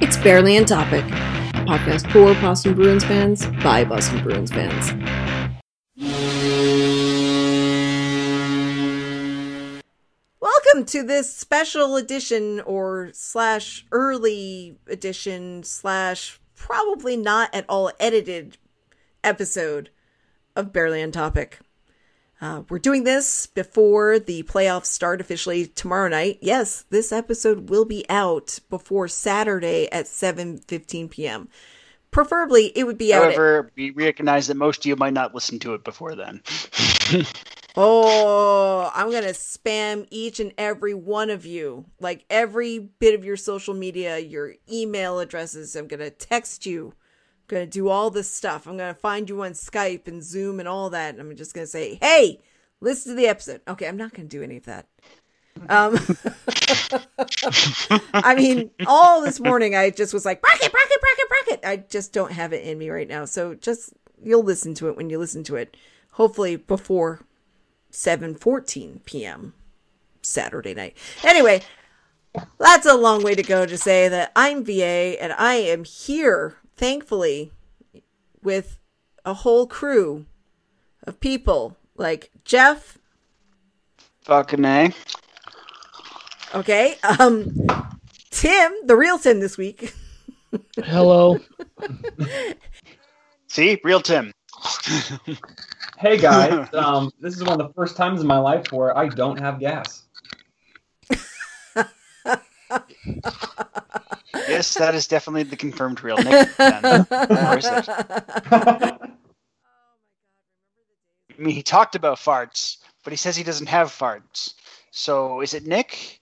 It's Barely on Topic, podcast for Boston Bruins fans by Boston Bruins fans. Welcome to this special edition or slash early edition slash probably not at all edited episode of Barely on Topic. Uh, we're doing this before the playoffs start officially tomorrow night. Yes, this episode will be out before Saturday at 7:15 p.m. Preferably, it would be out. However, we recognize that most of you might not listen to it before then. oh, I'm gonna spam each and every one of you, like every bit of your social media, your email addresses. I'm gonna text you gonna do all this stuff. I'm gonna find you on Skype and Zoom and all that. And I'm just gonna say, hey, listen to the episode. Okay, I'm not gonna do any of that. Um, I mean, all this morning I just was like, bracket, bracket, bracket, bracket. I just don't have it in me right now. So just you'll listen to it when you listen to it. Hopefully before 7:14 p.m. Saturday night. Anyway, that's a long way to go to say that I'm VA and I am here thankfully, with a whole crew of people like Jeff. Fucking A. Okay. Um, Tim, the real Tim this week. Hello. See, real Tim. hey guys, um, this is one of the first times in my life where I don't have gas. yes, that is definitely the confirmed real Nick. Where is it? I mean, he talked about farts, but he says he doesn't have farts. So is it Nick,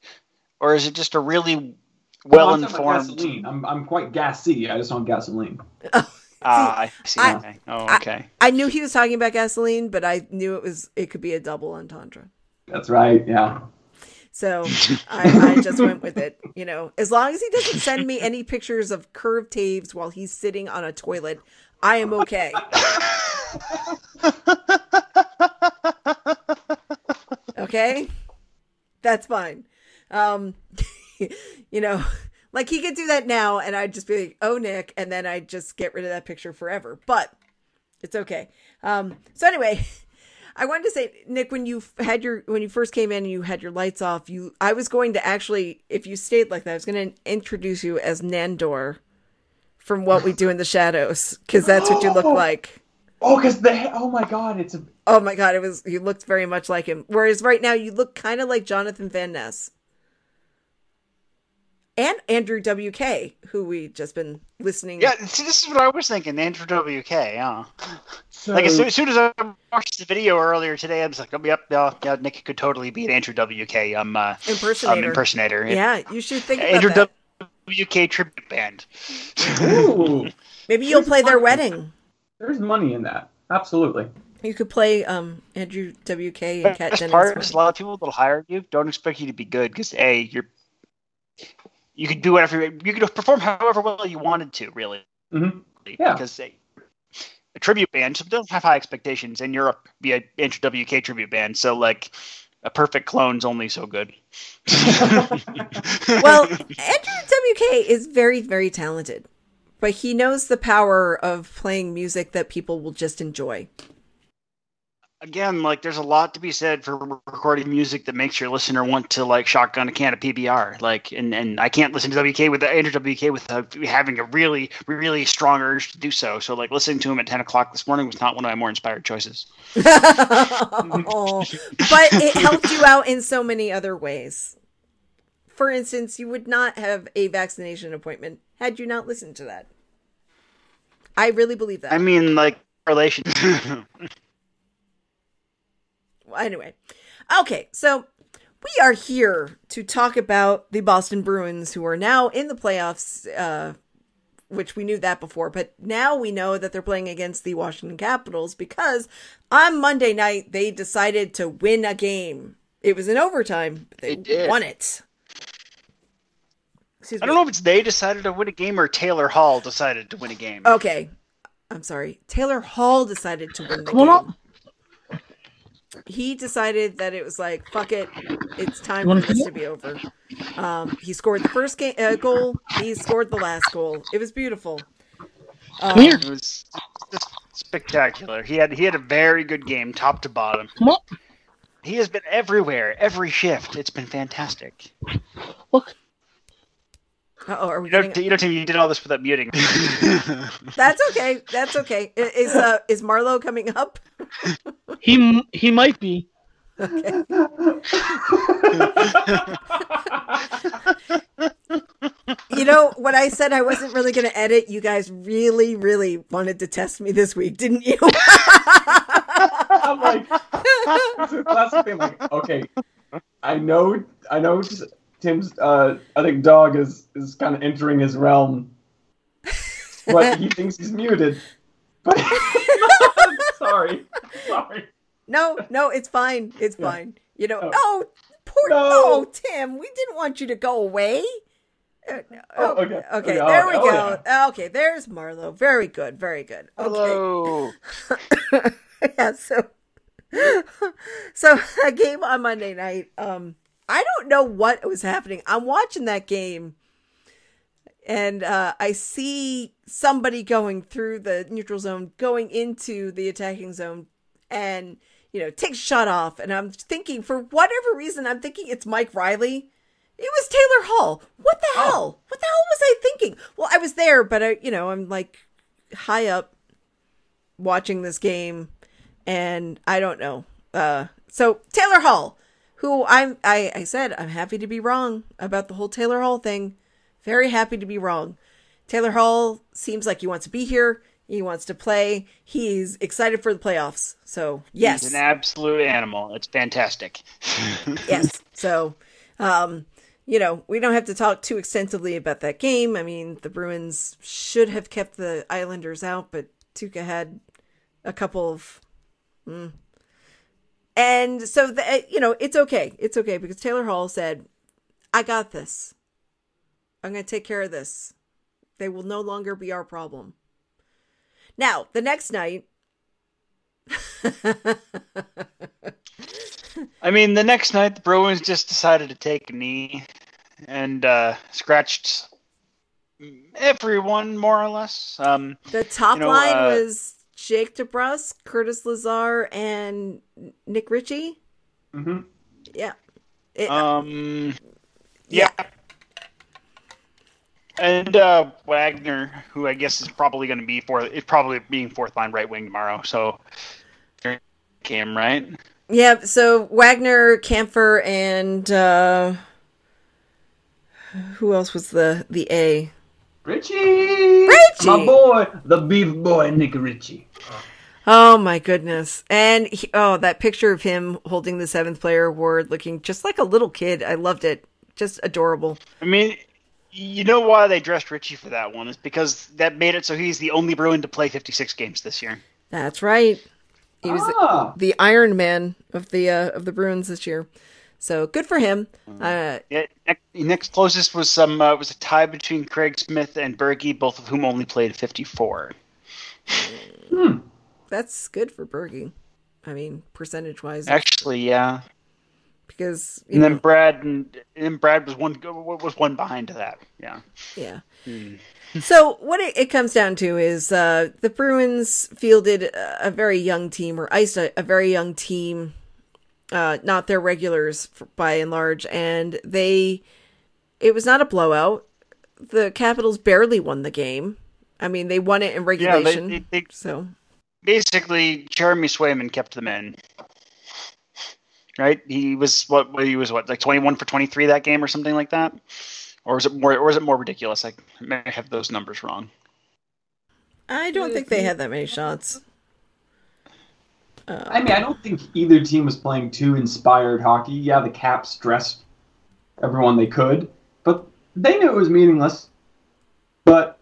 or is it just a really well-informed? No, I'm, I'm quite gassy. I just want gasoline. Ah, I see. I, okay. Oh, okay. I, I, knew he was talking about gasoline, but I knew it was it could be a double entendre. That's right. Yeah. So I, I, just went with it. You know, as long as he doesn't send me any pictures of curved taves while he's sitting on a toilet, I am okay. okay, that's fine. Um, you know, like he could do that now, and I'd just be like, "Oh, Nick," and then I'd just get rid of that picture forever. But it's okay. Um, so anyway. I wanted to say, Nick, when you had your when you first came in and you had your lights off, you I was going to actually, if you stayed like that, I was going to introduce you as Nandor from What We Do in the Shadows because that's what you look oh! like. Oh, because the oh my god, it's a oh my god, it was you looked very much like him. Whereas right now you look kind of like Jonathan Van Ness and Andrew WK, who we just been listening. Yeah, see, this is what I was thinking, Andrew WK. Yeah, so, like as soon, as soon, as I watched the video earlier today, I was like, oh, "Yep, yeah, yeah, Nick could totally beat Andrew WK." I'm um, uh, impersonator. Um, impersonator. Yeah, you should think Andrew that. WK tribute band. Ooh. Maybe you'll play their wedding. There's money in that. Absolutely. You could play um, Andrew WK and Kat Dennings. Part is a lot of people that'll hire you don't expect you to be good because a you're you could do whatever you could perform however well you wanted to, really. Mm-hmm. Yeah. Because a, a tribute band so don't have high expectations, and you're a be a Andrew WK tribute band, so like a perfect clone's only so good. well, Andrew WK is very very talented, but he knows the power of playing music that people will just enjoy again, like there's a lot to be said for recording music that makes your listener want to like shotgun a can of PBR. Like, and and I can't listen to WK with Andrew WK without having a really really strong urge to do so. So like listening to him at ten o'clock this morning was not one of my more inspired choices. oh, but it helped you out in so many other ways. For instance, you would not have a vaccination appointment had you not listened to that. I really believe that. I mean, like relation. anyway, okay, so we are here to talk about the Boston Bruins, who are now in the playoffs. Uh, which we knew that before, but now we know that they're playing against the Washington Capitals because on Monday night they decided to win a game. It was in overtime, but they, they won it. Excuse I don't know if it's they decided to win a game or Taylor Hall decided to win a game. Okay. I'm sorry. Taylor Hall decided to win the Come game. On. He decided that it was like fuck it, it's time for wanna this to be over. Um, he scored the first game uh, goal. He scored the last goal. It was beautiful. Um, It was just spectacular. He had he had a very good game, top to bottom. He has been everywhere, every shift. It's been fantastic. Look. Uh-oh, are we You know, getting? you know, Tim, you did all this without muting. That's okay. That's okay. Is uh is Marlowe coming up? He he might be. Okay. You know, what I said I wasn't really going to edit, you guys really, really wanted to test me this week, didn't you? I'm like, it's a classic thing. Like, okay, I know, I know. Tim's, uh, I think, dog is is kind of entering his realm, but he thinks he's muted. But sorry, sorry. no, no, it's fine. It's Yeah. fine. You know, Oh. oh, poor, No. no, Tim, we didn't want you to go away. Uh, Oh, oh, okay. okay, Okay, there oh, we oh, go. Okay, there's Marlowe. Very good, very good. Okay. Hello. yeah, so so a game on Monday night. Um, I don't know what was happening. I'm watching that game, and uh, I see somebody going through the neutral zone, going into the attacking zone, and you know, takes a shot off. And I'm thinking, for whatever reason, I'm thinking it's Mike Reilly. It was Taylor Hall. What the Oh. hell? What the hell was I thinking? Well, I was there, but I, you know, I'm like high up watching this game and I don't know. Uh, so Taylor Hall, who I'm, I, I said I'm happy to be wrong about the whole Taylor Hall thing. Very happy to be wrong. Taylor Hall seems like he wants to be here. He wants to play. He's excited for the playoffs. So yes, He's an absolute animal. It's fantastic. yes. So, um, you know, we don't have to talk too extensively about that game. I mean, the Bruins should have kept the Islanders out, but Tuukka had a couple of. mm. And so, the, you know, it's okay. It's okay because Taylor Hall said, I got this. I'm going to take care of this. They will no longer be our problem. Now, the next night. I mean, the next night the Bruins just decided to take a knee and uh, scratched everyone more or less. Um, The top You know, line uh, was Jake DeBrusk, Curtis Lazar, and Nick Ritchie. hmm Yeah. It- um, yeah. And uh, Wagner, who I guess is probably going to be for is probably being fourth line right wing tomorrow. So, Cam, right? yeah. So Wagner, Camphor, and uh, who else was the the A? Ritchie, Ritchie! my boy, the beef boy, Nick Ritchie. Oh my goodness! And he, oh, that picture of him holding the seventh player award, looking just like a little kid. I loved it. Just adorable. I mean, you know why they dressed Ritchie for that one is because that made it so he's the only Bruin to play 56 games this year. That's right. He was Ah, the Iron Man of the uh, of the Bruins this year. So good for him. Uh, Yeah, next, next closest was some uh, was a tie between Craig Smith and Berkey, both of whom only played 54. hmm. that's good for Bergie. I mean, percentage wise, Actually, yeah. because you And then know, Brad and, and Brad was one was one behind to that. Yeah. yeah. So what it, it comes down to is uh, the Bruins fielded a, a very young team, or iced a, a very young team, uh, not their regulars by and large, and they. It was not a blowout. The Capitals barely won the game. I mean, they won it in regulation. they, they, they so basically Jeremy Swayman kept them in. Right? He was what he was what like 21 for 23 that game or something like that. Or was it more or was it more ridiculous? I may have those numbers wrong. I don't think they had that many shots. Uh, I mean, I don't think either team was playing too inspired hockey. Yeah, the Caps dressed everyone they could, but they knew it was meaningless. But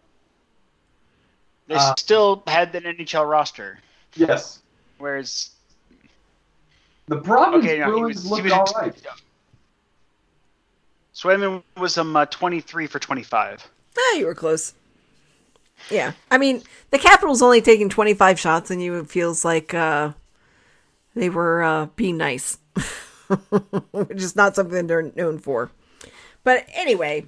They Uh, still had an NHL roster. yes, Whereas the Providence Okay, no, he Bruins was- he looked was- all right. Swayman was um uh, 23 for 25. ah, you were close. Yeah, I mean the Capitals only taking twenty five shots, and you it feels like uh, They were uh, being nice, which is not something they're known for. But anyway,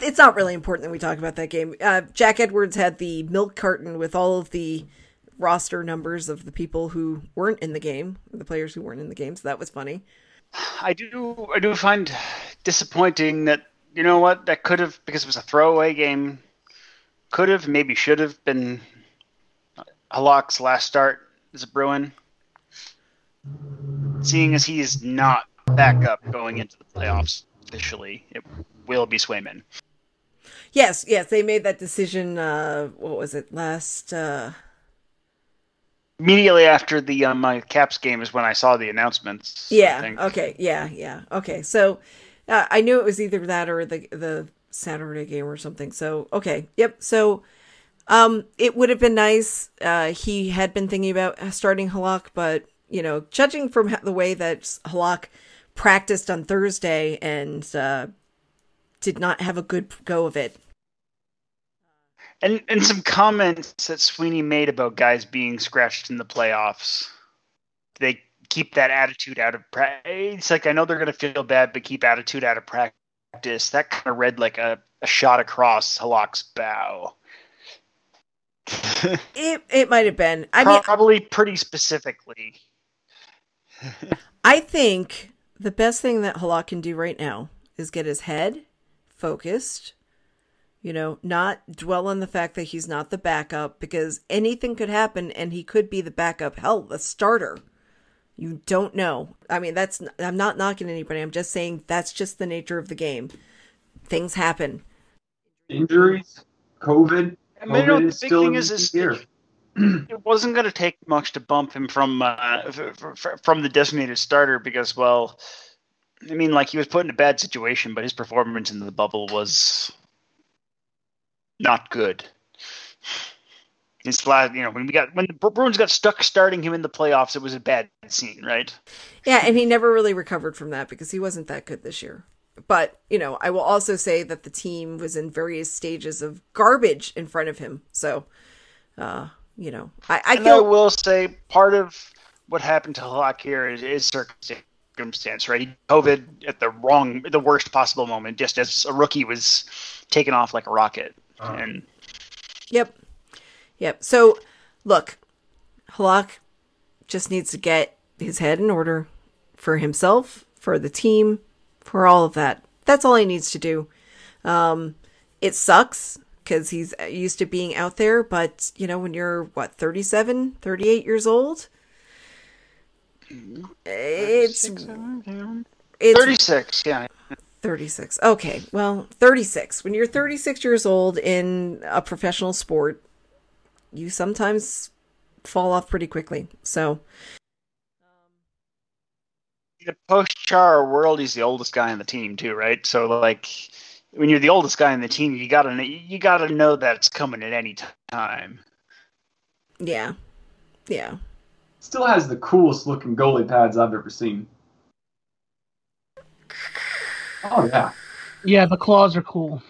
it's not really important that we talk about that game. Uh, Jack Edwards had the milk carton with all of the roster numbers of the people who weren't in the game, the players who weren't in the game. So that was funny. I do I do find disappointing that you know what that could have because it was a throwaway game, could have maybe should have been Halak's last start as a Bruin. Seeing as he is not back up going into the playoffs officially, it will be Swayman. Yes, yes, they made that decision. Uh, what was it last? Uh, Immediately after the um, my Caps game is when I saw the announcements. Yeah. Okay. Yeah. Yeah. Okay. So uh, I knew it was either that or the the Saturday game or something. So okay. Yep. So um, it would have been nice. Uh, he had been thinking about starting Halak, but you know, judging from the way that Halak practiced on Thursday and uh, did not have a good go of it. And and some comments that Sweeney made about guys being scratched in the playoffs. They keep that attitude out of practice. It's like I know they're going to feel bad, but keep attitude out of practice. That kind of read like a, a shot across Halak's bow. It it might have been. I mean, Probably pretty specifically. I think the best thing that Halak can do right now is get his head focused. You know, not dwell on the fact that he's not the backup because anything could happen and he could be the backup. Hell, the starter. You don't know. I mean, that's I'm not knocking anybody. I'm just saying that's just the nature of the game. Things happen. Injuries, COVID. I mean, you know, the big thing is, the is year. it wasn't going to take much to bump him from uh, f- f- from the designated starter because, well, I mean, like he was put in a bad situation, but his performance in the bubble was not good. His last, you know, when we got when the Bruins got stuck starting him in the playoffs, it was a bad scene, right? Yeah, and he never really recovered from that because he wasn't that good this year. But, you know, I will also say that the team was in various stages of garbage in front of him. So, uh, you know, I, I And I will say part of what happened to Halak here is, is circumstance, right? He COVID at the wrong, the worst possible moment, just as a rookie was taken off like a rocket. Uh-huh. And Yep. Yep. So, look, Halak just needs to get his head in order for himself, for the team, for all of that. That's all he needs to do. Um, it sucks because he's used to being out there, but, you know, when you're, what, 37, 38 years old? It's it's 36, yeah. 36. Okay. Well, 36. When you're 36 years old in a professional sport, you sometimes fall off pretty quickly. So, In the post Char world, he's the oldest guy on the team too, right? So like, when you're the oldest guy in the team, you gotta you gotta know that it's coming at any time. yeah. Yeah. Still has the coolest looking goalie pads I've ever seen. Oh yeah. Yeah, the claws are cool.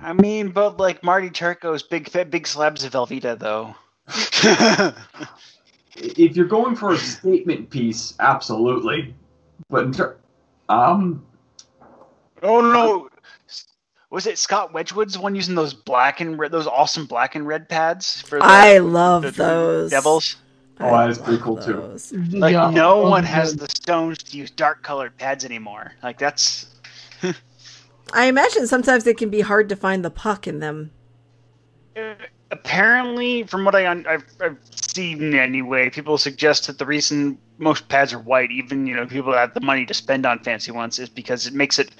I mean, but like Marty Turco's big big slabs of Velveeta though. If you're going for a statement piece, absolutely. But in ter- um, Oh no! Was it Scott Wedgewood's one using those black and red, those awesome black and red pads for the, I love the- the those. Devils? Oh, that is pretty love cool, too. Like Yeah, no those one has the stones to use dark colored pads anymore. Like that's I imagine sometimes it can be hard to find the puck in them. uh, apparently, from what I un- I've, I've seen anyway, people suggest that the reason most pads are white, even you know people that have the money to spend on fancy ones, is because it makes it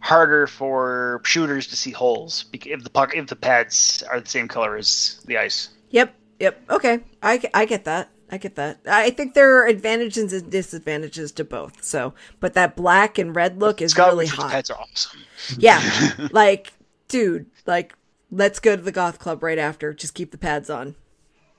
harder for shooters to see holes bec- if the puck if the pads are the same color as the ice. Yep. Yep. Okay. I, I get that. I get that. I think there are advantages and disadvantages to both. So, but that black and red look is Scott really Richards hot. pads are awesome. Yeah. like, dude, like, let's go to the goth club right after. Just keep the pads on.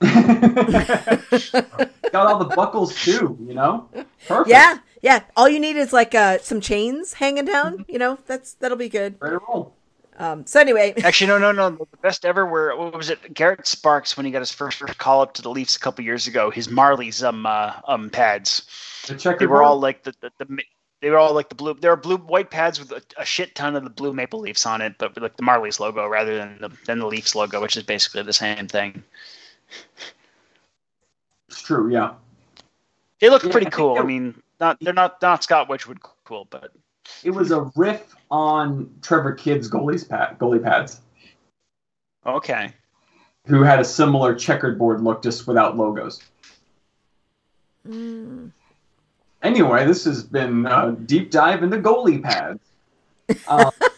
got all the buckles too. You know. Perfect. Yeah. Yeah. All you need is like uh some chains hanging down, you know. That's that'll be good. Ready to roll. Um, so anyway, Actually, no, no, no. The best ever were what was it? Garrett Sparks when he got his first call up to the Leafs a couple years ago. His Marlies um uh, um pads. The. They were all like the, the, the they were all like the blue. They were blue white pads with a, a shit ton of the blue maple leafs on it, but like the Marlies logo rather than the than the Leafs logo, which is basically the same thing. It's true, yeah. They look Yeah, pretty cool. I they're- mean, not they're not not Scott Wedgewood cool, but It was a riff on Trevor Kidd's goalie's pad, goalie pads, okay. who had a similar checkered board look just without logos. mm, Anyway, this has been a deep dive into goalie pads. Um,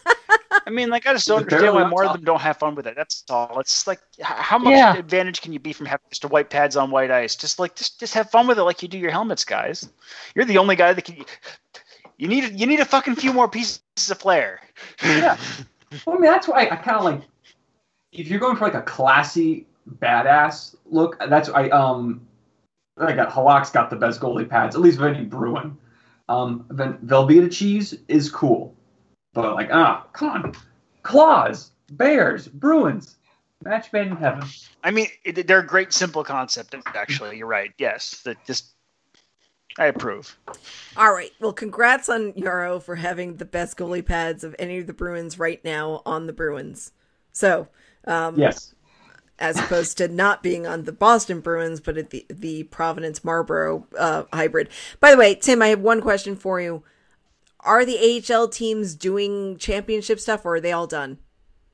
I mean, like I just don't understand why more of them don't have fun with it. That's all. It's like how much Yeah. advantage can you be from having just a white pads on white ice? Just like just just have fun with it, like you do your helmets, guys. You're the only guy that can. You need you need a fucking few more pieces of flair. Yeah. well, I mean, that's why I kind of like. If you're going for like a classy, badass look, that's I um. I got Halak's got the best goalie pads, at least of any Bruin. Um, Vel- Velveeta cheese is cool, but like ah, come on, claws, bears, Bruins, match made in heaven. I mean, it, they're a great simple concept. Actually, you're right. Yes, that just I approve. all right. Well, congrats on Jaro for having the best goalie pads of any of the Bruins right now on the Bruins. So, um, Yes, as opposed to not being on the Boston Bruins, but at the the Providence Marlboro uh, hybrid. By the way, Tim, I have one question for you. Are the AHL teams doing championship stuff, or are they all done?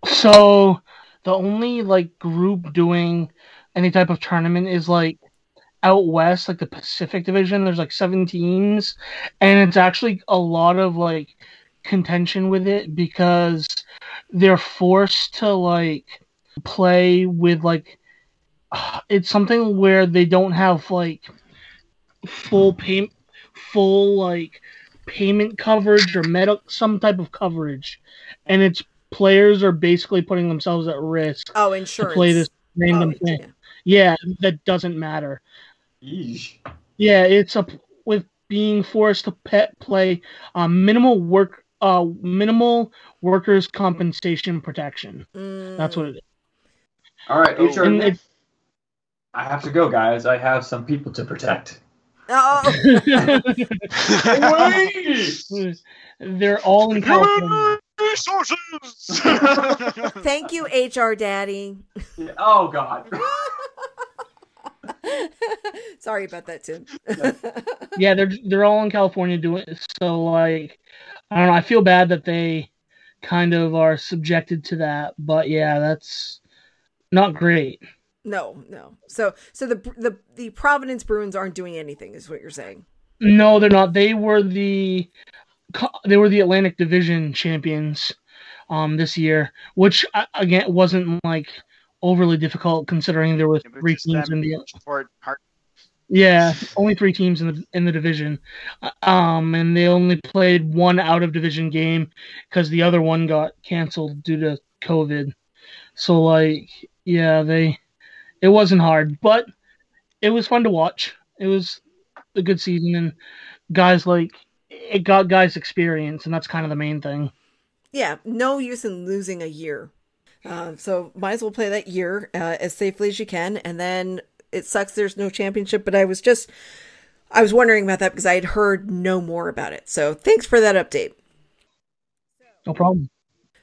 So the only like group doing any type of tournament is like out west, like the Pacific Division. There's like seven teams, and it's actually a lot of like contention with it because they're forced to like play with like it's something where they don't have like full pay full like payment coverage or meta some type of coverage and it's players are basically putting themselves at risk Oh, insurance. to insurance. play this random Oh, thing. yeah. Yeah, that doesn't matter. Yeesh. Yeah, it's a with being forced to pet play um, minimal work uh minimal workers compensation protection. That's what it is. All right, Oh. HR. I have to go, guys. I have some people to protect. Oh, they're all in California. Resources. thank you, HR Daddy. oh God. Sorry about that, Tim. Yeah, they're they're all in California doing it. So like, I don't know. I feel bad that they kind of are subjected to that, but yeah, that's not great. No, no. So, so the the the Providence Bruins aren't doing anything, is what you're saying. No, they're not. They were the they were the Atlantic Division champions um this year, which uh, again wasn't like overly difficult considering there were three teams in the Or heart. yeah only three teams in the in the division, Uh, um and they only played one out of division game because the other one got canceled due to COVID. So like yeah they it wasn't hard, but it was fun to watch. It was a good season and guys like it got guys experience and that's kind of the main thing. Yeah, no use in losing a year. Uh, so might as well play that year uh, as safely as you can, and then it sucks there's no championship. But I was just, I was wondering about that because I had heard no more about it. So thanks for that update. No problem.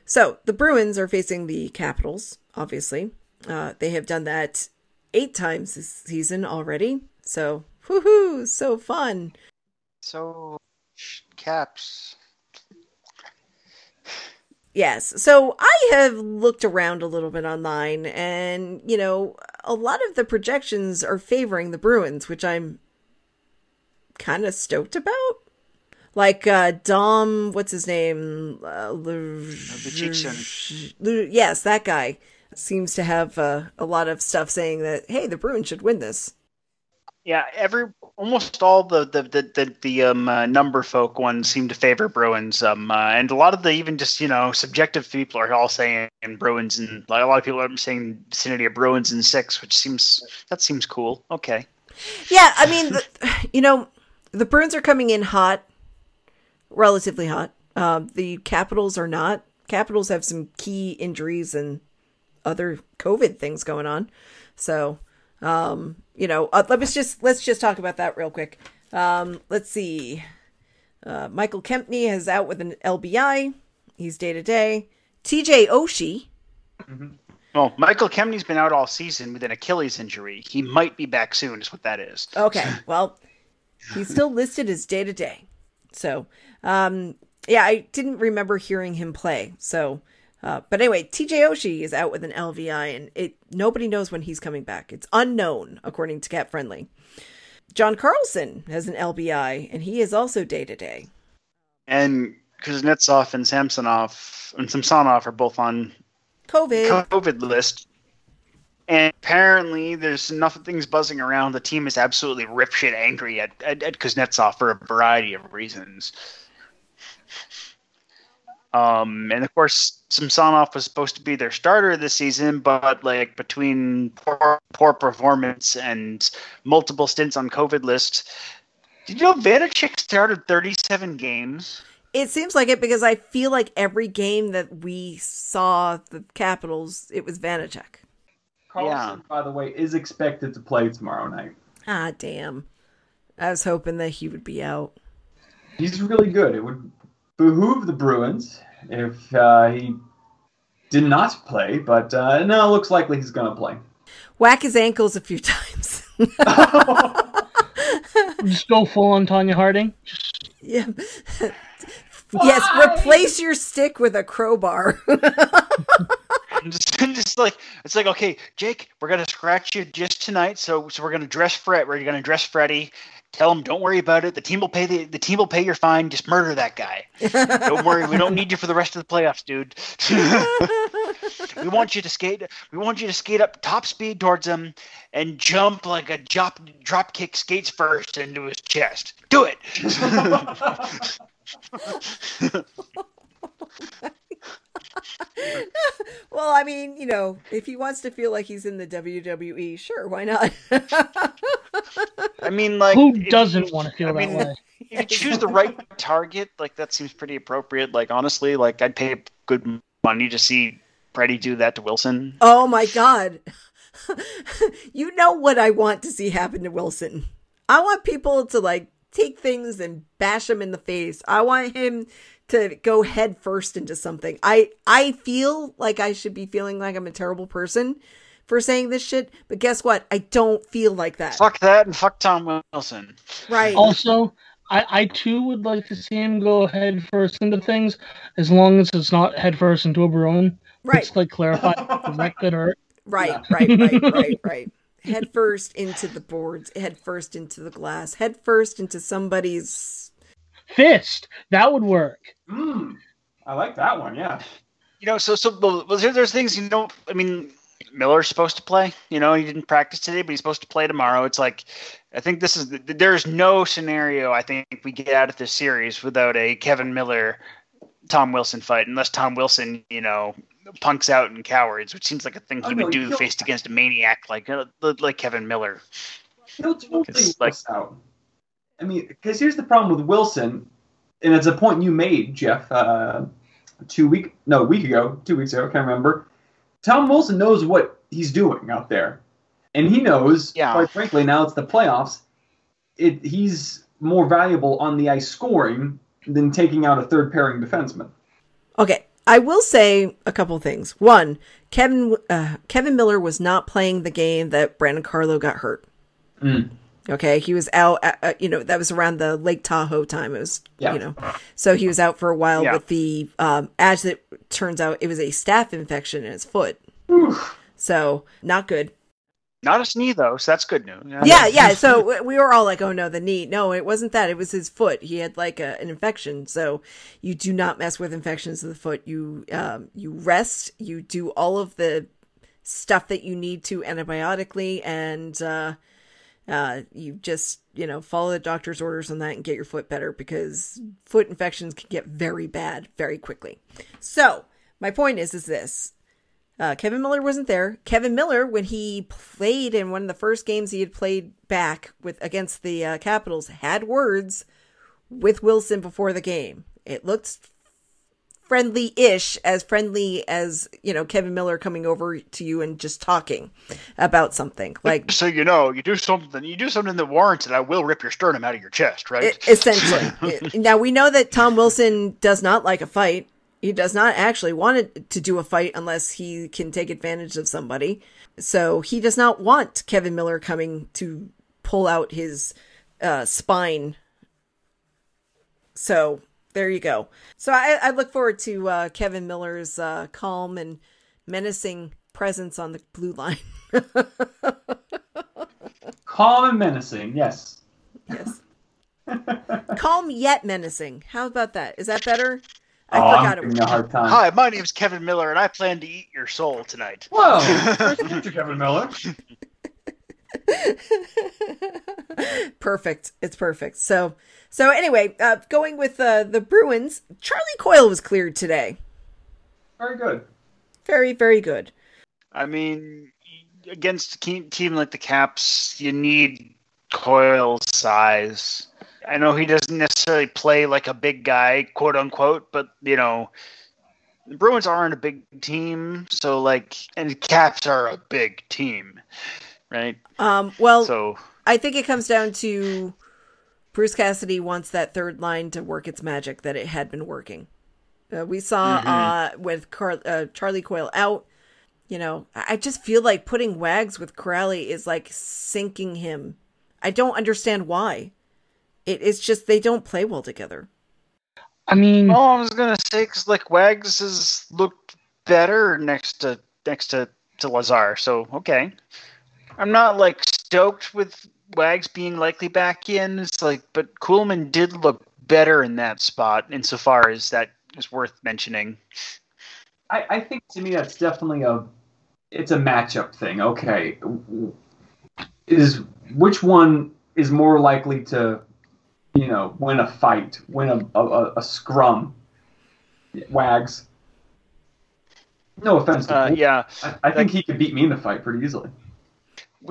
So the Bruins are facing the Capitals. Obviously, uh, they have done that eight times this season already. So woohoo, so fun. So caps. Yes. So I have looked around a little bit online and, you know, a lot of the projections are favoring the Bruins, which I'm kind of stoked about. Like uh Dom, what's his name? Uh. Lu- yes, that guy seems to have uh, a lot of stuff saying that hey, the Bruins should win this. Yeah, every almost all the the the the, the um uh, number folk ones seem to favor Bruins. Um, uh, and a lot of the even just you know subjective people are all saying Bruins, and like a lot of people are saying vicinity of Bruins in six, which seems that seems cool. Okay, Yeah, I mean, the, you know, the Bruins are coming in hot, relatively hot. Um, the Capitals are not, Capitals have some key injuries and other COVID things going on. So, um, you know, uh, let's just let's just talk about that real quick. Um, let's see. Uh, Michael Kempny is out with an LBI. He's day to day. TJ Oshie. Well, Michael Kempny's been out all season with an Achilles injury. He might be back soon, is what that is. Okay, well, he's still listed as day to day. So, um, yeah, I didn't remember hearing him play. So, uh, but anyway, TJ Oshie is out with an LVI, and it nobody knows when he's coming back. It's unknown, according to Cap Friendly. John Carlson has an LBI, and he is also day to day. And Kuznetsov and Samsonov and Samsonov are both on COVID. COVID list. And apparently, there's enough things buzzing around. The team is absolutely ripshit angry at, at, at Kuznetsov for a variety of reasons. Um, and of course, Samsonov was supposed to be their starter this season, but like between poor, poor performance and multiple stints on COVID list, did you know Vanecek started 37 games? It seems like it because I feel like every game that we saw the Capitals, it was Vanecek. Carlson, by the way, is expected to play tomorrow night. Ah, damn. I was hoping that he would be out. He's really good. It would behoove the Bruins if uh, he did not play, but uh, no, it looks likely he's going to play. Whack his ankles a few times. Just go full on Tonya Harding. yeah. yes, replace your stick with a crowbar. just, just like it's like okay, Jake, we're gonna scratch you just tonight. So so we're gonna dress Fred. We're gonna dress Freddie. Tell him don't worry about it. The team will pay the the team will pay your fine. Just murder that guy. don't worry, we don't need you for the rest of the playoffs, dude. we want you to skate. We want you to skate up top speed towards him and jump like a drop drop kick skates first into his chest. Do it. well, I mean, you know, if he wants to feel like he's in the WWE, sure, why not? I mean, like Who doesn't want to feel I that mean, way? if you choose the right target, like that seems pretty appropriate. Like honestly, like I'd pay good money to see Freddie do that to Wilson. oh my god. you know what I want to see happen to Wilson. I want people to like take things and bash him in the face. I want him to go head first into something. I I feel like I should be feeling like I'm a terrible person for saying this shit, but guess what? I don't feel like that. Fuck that and fuck Tom Wilson. Right. Also, I, I too would like to see him go head first into things, as long as it's not head first into a Bruin. Right. Just like clarify if that could hurt. Right, right, right, right, right. Head first into the boards, head first into the glass, head first into somebody's. Fist that would work. Mm, I like that one. Yeah. You know, so so well, there, there's things you know. I mean, Miller's supposed to play. You know, he didn't practice today, but he's supposed to play tomorrow. It's like, I think this is there's no scenario I think we get out of this series without a Kevan Miller, Tom Wilson fight, unless Tom Wilson, you know, punks out and cowards, which seems like a thing he Oh, no, would do he'll- faced against a maniac like uh, like Kevan Miller. He'll totally like- out. I mean, because here's the problem with Wilson, and it's a point you made, Jeff, uh, two week no a week ago, two weeks ago, I can't remember. Tom Wilson knows what he's doing out there, and he knows. Yeah. Quite frankly, now it's the playoffs. It he's more valuable on the ice scoring than taking out a third pairing defenseman. Okay, I will say a couple things. One, Kevan uh, Kevan Miller was not playing the game that Brandon Carlo got hurt. Mm. Okay, he was out. At, uh, you know, that was around the Lake Tahoe time. It was, Yeah. you know, so he was out for a while Yeah. with the. Um, as it turns out, it was a staph infection in his foot. So not good. Not a knee though, so that's good news. Yeah, yeah. So we were all like, "Oh no, the knee." No, it wasn't that. It was his foot. He had like a, an infection. So you do not mess with infections of the foot. You um, you rest. You do all of the stuff that you need to antibiotically, and uh, uh, you just you know follow the doctor's orders on that and get your foot better because foot infections can get very bad very quickly. So my point is, is this: uh, Kevan Miller wasn't there. Kevan Miller, when he played in one of the first games he had played back with against the uh, Capitals, had words with Wilson before the game. It looked friendly-ish, as friendly as you know Kevan Miller coming over to you and just talking about something. Like So you know, you do something, you do something that warrants it. I will rip your sternum out of your chest, right? Essentially. now we know that Tom Wilson does not like a fight. He does not actually want to do a fight unless he can take advantage of somebody. So he does not want Kevan Miller coming to pull out his uh, spine. So there you go. So I, I look forward to uh, Kevan Miller's uh, calm and menacing presence on the blue line. Calm and menacing, yes. yes. calm yet menacing. How about that? Is that better? I oh, forgot I'm it. a hard time. Hi, my name's Kevan Miller, and I plan to eat your soul tonight. Whoa, nice to meet you, Kevan Miller. Perfect. It's perfect. So, so anyway, uh, going with uh, the Bruins, Charlie Coyle was cleared today. Very good. Very, very good. I mean, against a team like the Caps, you need Coyle size. I know he doesn't necessarily play like a big guy, quote unquote, but you know, the Bruins aren't a big team, so like, and Caps are a big team, right? Um, well, So I think it comes down to Bruce Cassidy wants that third line to work its magic that it had been working. Uh, we saw uh, with Car- uh, Charlie Coyle out. You know, I I just feel like putting Wags with Kuraly is like sinking him. I don't understand why. It, it's just they don't play well together. I mean, Well, I was gonna say because like Wags has looked better next to next to to Lazar, so okay. I'm not like stoked with Wags being likely back in. It's like, but Kuhlman did look better in that spot, insofar as that is worth mentioning. I, I think to me that's definitely a it's a matchup thing. Okay, is which one is more likely to you know win a fight, win a a, a scrum? Wags. No offense to Uh, yeah. I, I think he could beat me in the fight pretty easily.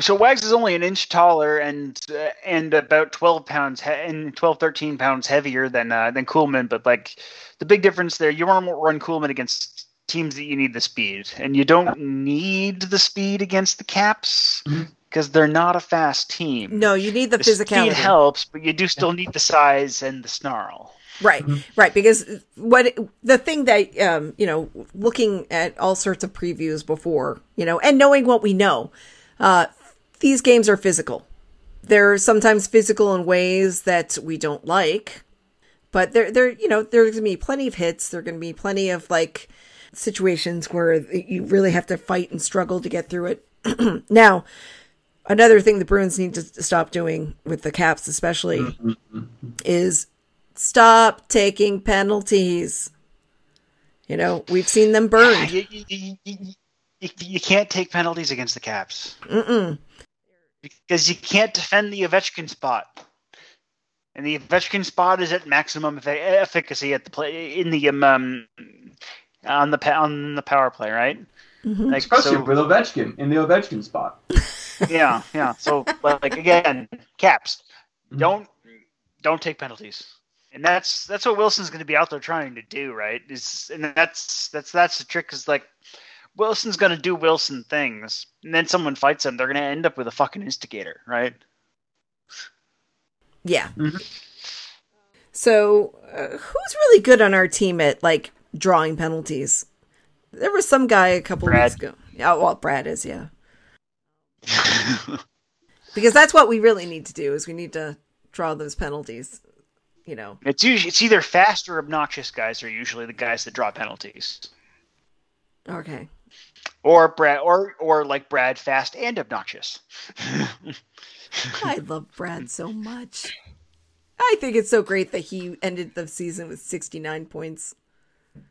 So Wags is only an inch taller and uh, and about 12 pounds he- and 12 13 pounds heavier than uh, than Kuhlman, but like the big difference there, you want to run Kuhlman against teams that you need the speed, and you don't need the speed against the Caps because they're not a fast team. No, you need the, the physicality. speed helps, but you do still need the size and the snarl. Right, Mhm. right. Because what the thing that um, you know, looking at all sorts of previews before, you know, and knowing what we know, uh, these games are physical. They're sometimes physical in ways that we don't like, but there, there, you know, there's gonna be plenty of hits. There're gonna be plenty of like situations where you really have to fight and struggle to get through it. now, another thing the Bruins need to stop doing with the Caps, especially, is stop taking penalties. You know, we've seen them burned. You, you, you, you, you can't take penalties against the Caps Mm-mm. Because you can't defend the Ovechkin spot. And the Ovechkin spot is at maximum effe- efficacy at the play in the um, um on the pa- on the power play, right? Mhm. Like Especially so, with Ovechkin in the Ovechkin spot. yeah, yeah. So like again, Caps Mhm. don't don't take penalties. And that's that's what Wilson's going to be out there trying to do, right? Is and that's that's that's the trick. Is like Wilson's going to do Wilson things, and then someone fights him. They're going to end up with a fucking instigator, right? Yeah. Mhm. So, uh, who's really good on our team at like drawing penalties? There was some guy a couple Brad. weeks ago. Yeah, well, Brad is, yeah. Because that's what we really need to do is we need to draw those penalties. You know. it's usually it's either fast or obnoxious guys are usually the guys that draw penalties, Okay. Or Brad, or or like Brad, fast and obnoxious. I love Brad so much. I think it's so great that he ended the season with 69 points.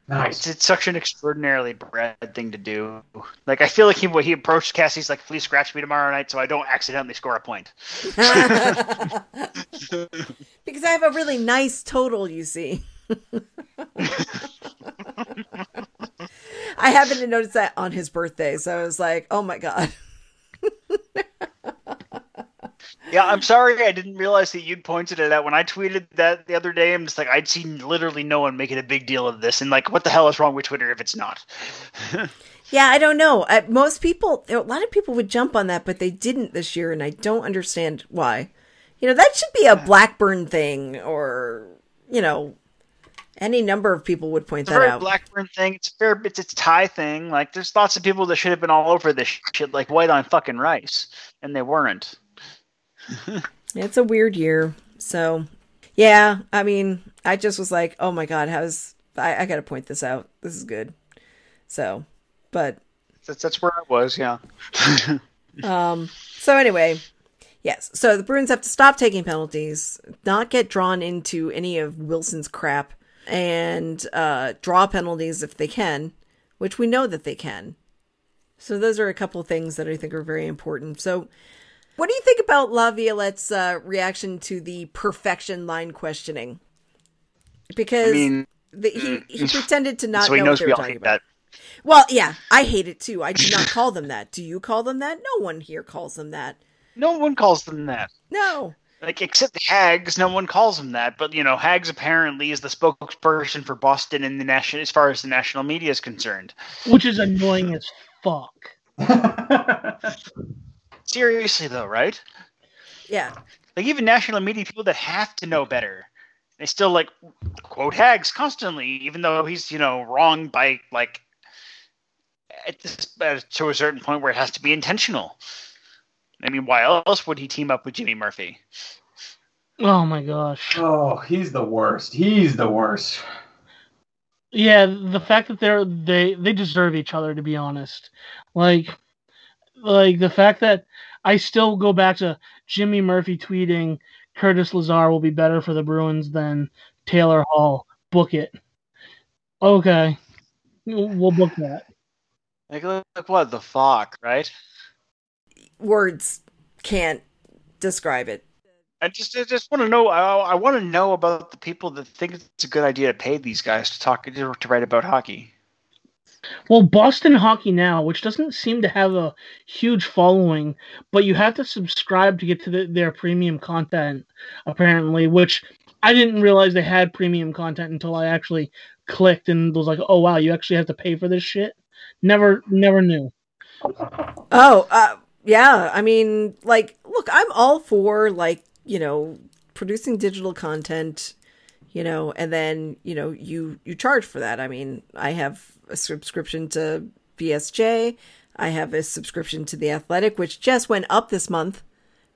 Nice. It's, it's such an extraordinarily Brad thing to do. Like I feel like he he approached Cassie's like, please scratch me tomorrow night so I don't accidentally score a point. because I have a really nice total, you see. I happened to notice that on his birthday, so I was like, "Oh my god!" Yeah, I'm sorry I didn't realize that you'd pointed it out when I tweeted that the other day. I'm just like, I'd seen literally no one making a big deal of this, and like, what the hell is wrong with Twitter if it's not? Yeah, I don't know. Uh, most people, a lot of people would jump on that, but they didn't this year, and I don't understand why. You know, that should be a Blackburn thing, or you know, any number of people would point It's a that very out. Blackburn thing. It's a fair it's it's a Thai thing. Like, there's lots of people that should have been all over this shit, like white on fucking rice, and they weren't. It's a weird year. So, yeah, I mean, I just was like, oh my God, how's, I, I got to point this out. This is good. So, but, That's that's where I was. Yeah. um, so anyway, yes. So the Bruins have to stop taking penalties, not get drawn into any of Wilson's crap, and uh, draw penalties if they can, which we know that they can. So those are a couple of things that I think are very important. So, what do you think about Laviolette's uh, reaction to the perfection line questioning? Because I mean, the, he, he pretended to not so he know knows what they we were talking about. that. Well, yeah, I hate it too. I do not call them that. Do you call them that? No one here calls them that. No one calls them that. No. Like except Hags, no one calls him that. But you know, Hags apparently is the spokesperson for Boston in the national, as far as the national media is concerned. which is annoying as fuck. Seriously though, right? Yeah. Like even national media people that have to know better, they still like quote Hags constantly, even though he's you know wrong by like at this uh, to a certain point where it has to be intentional. I mean, why else would he team up with Jimmy Murphy? Oh my gosh. oh, he's the worst. He's the worst. Yeah, the fact that they're they they deserve each other to be honest. Like like the fact that I still go back to Jimmy Murphy tweeting Curtis Lazar will be better for the Bruins than Taylor Hall. Book it. Okay. We'll book that. Like, look, look what the fuck, right? Words can't describe it. I just, I just want to know. I, I want to know about the people that think it's a good idea to pay these guys to talk to, to write about hockey. Well, Boston Hockey Now, which doesn't seem to have a huge following, but you have to subscribe to get to the, their premium content, apparently, which I didn't realize they had premium content until I actually clicked and was like, oh, wow, you actually have to pay for this shit? Never, never knew. Oh, uh, yeah. I mean, like, look, I'm all for, like, you know, producing digital content, you know, and then, you know, you, you charge for that. I mean, I have a subscription to BSJ. I have a subscription to The Athletic, which just went up this month.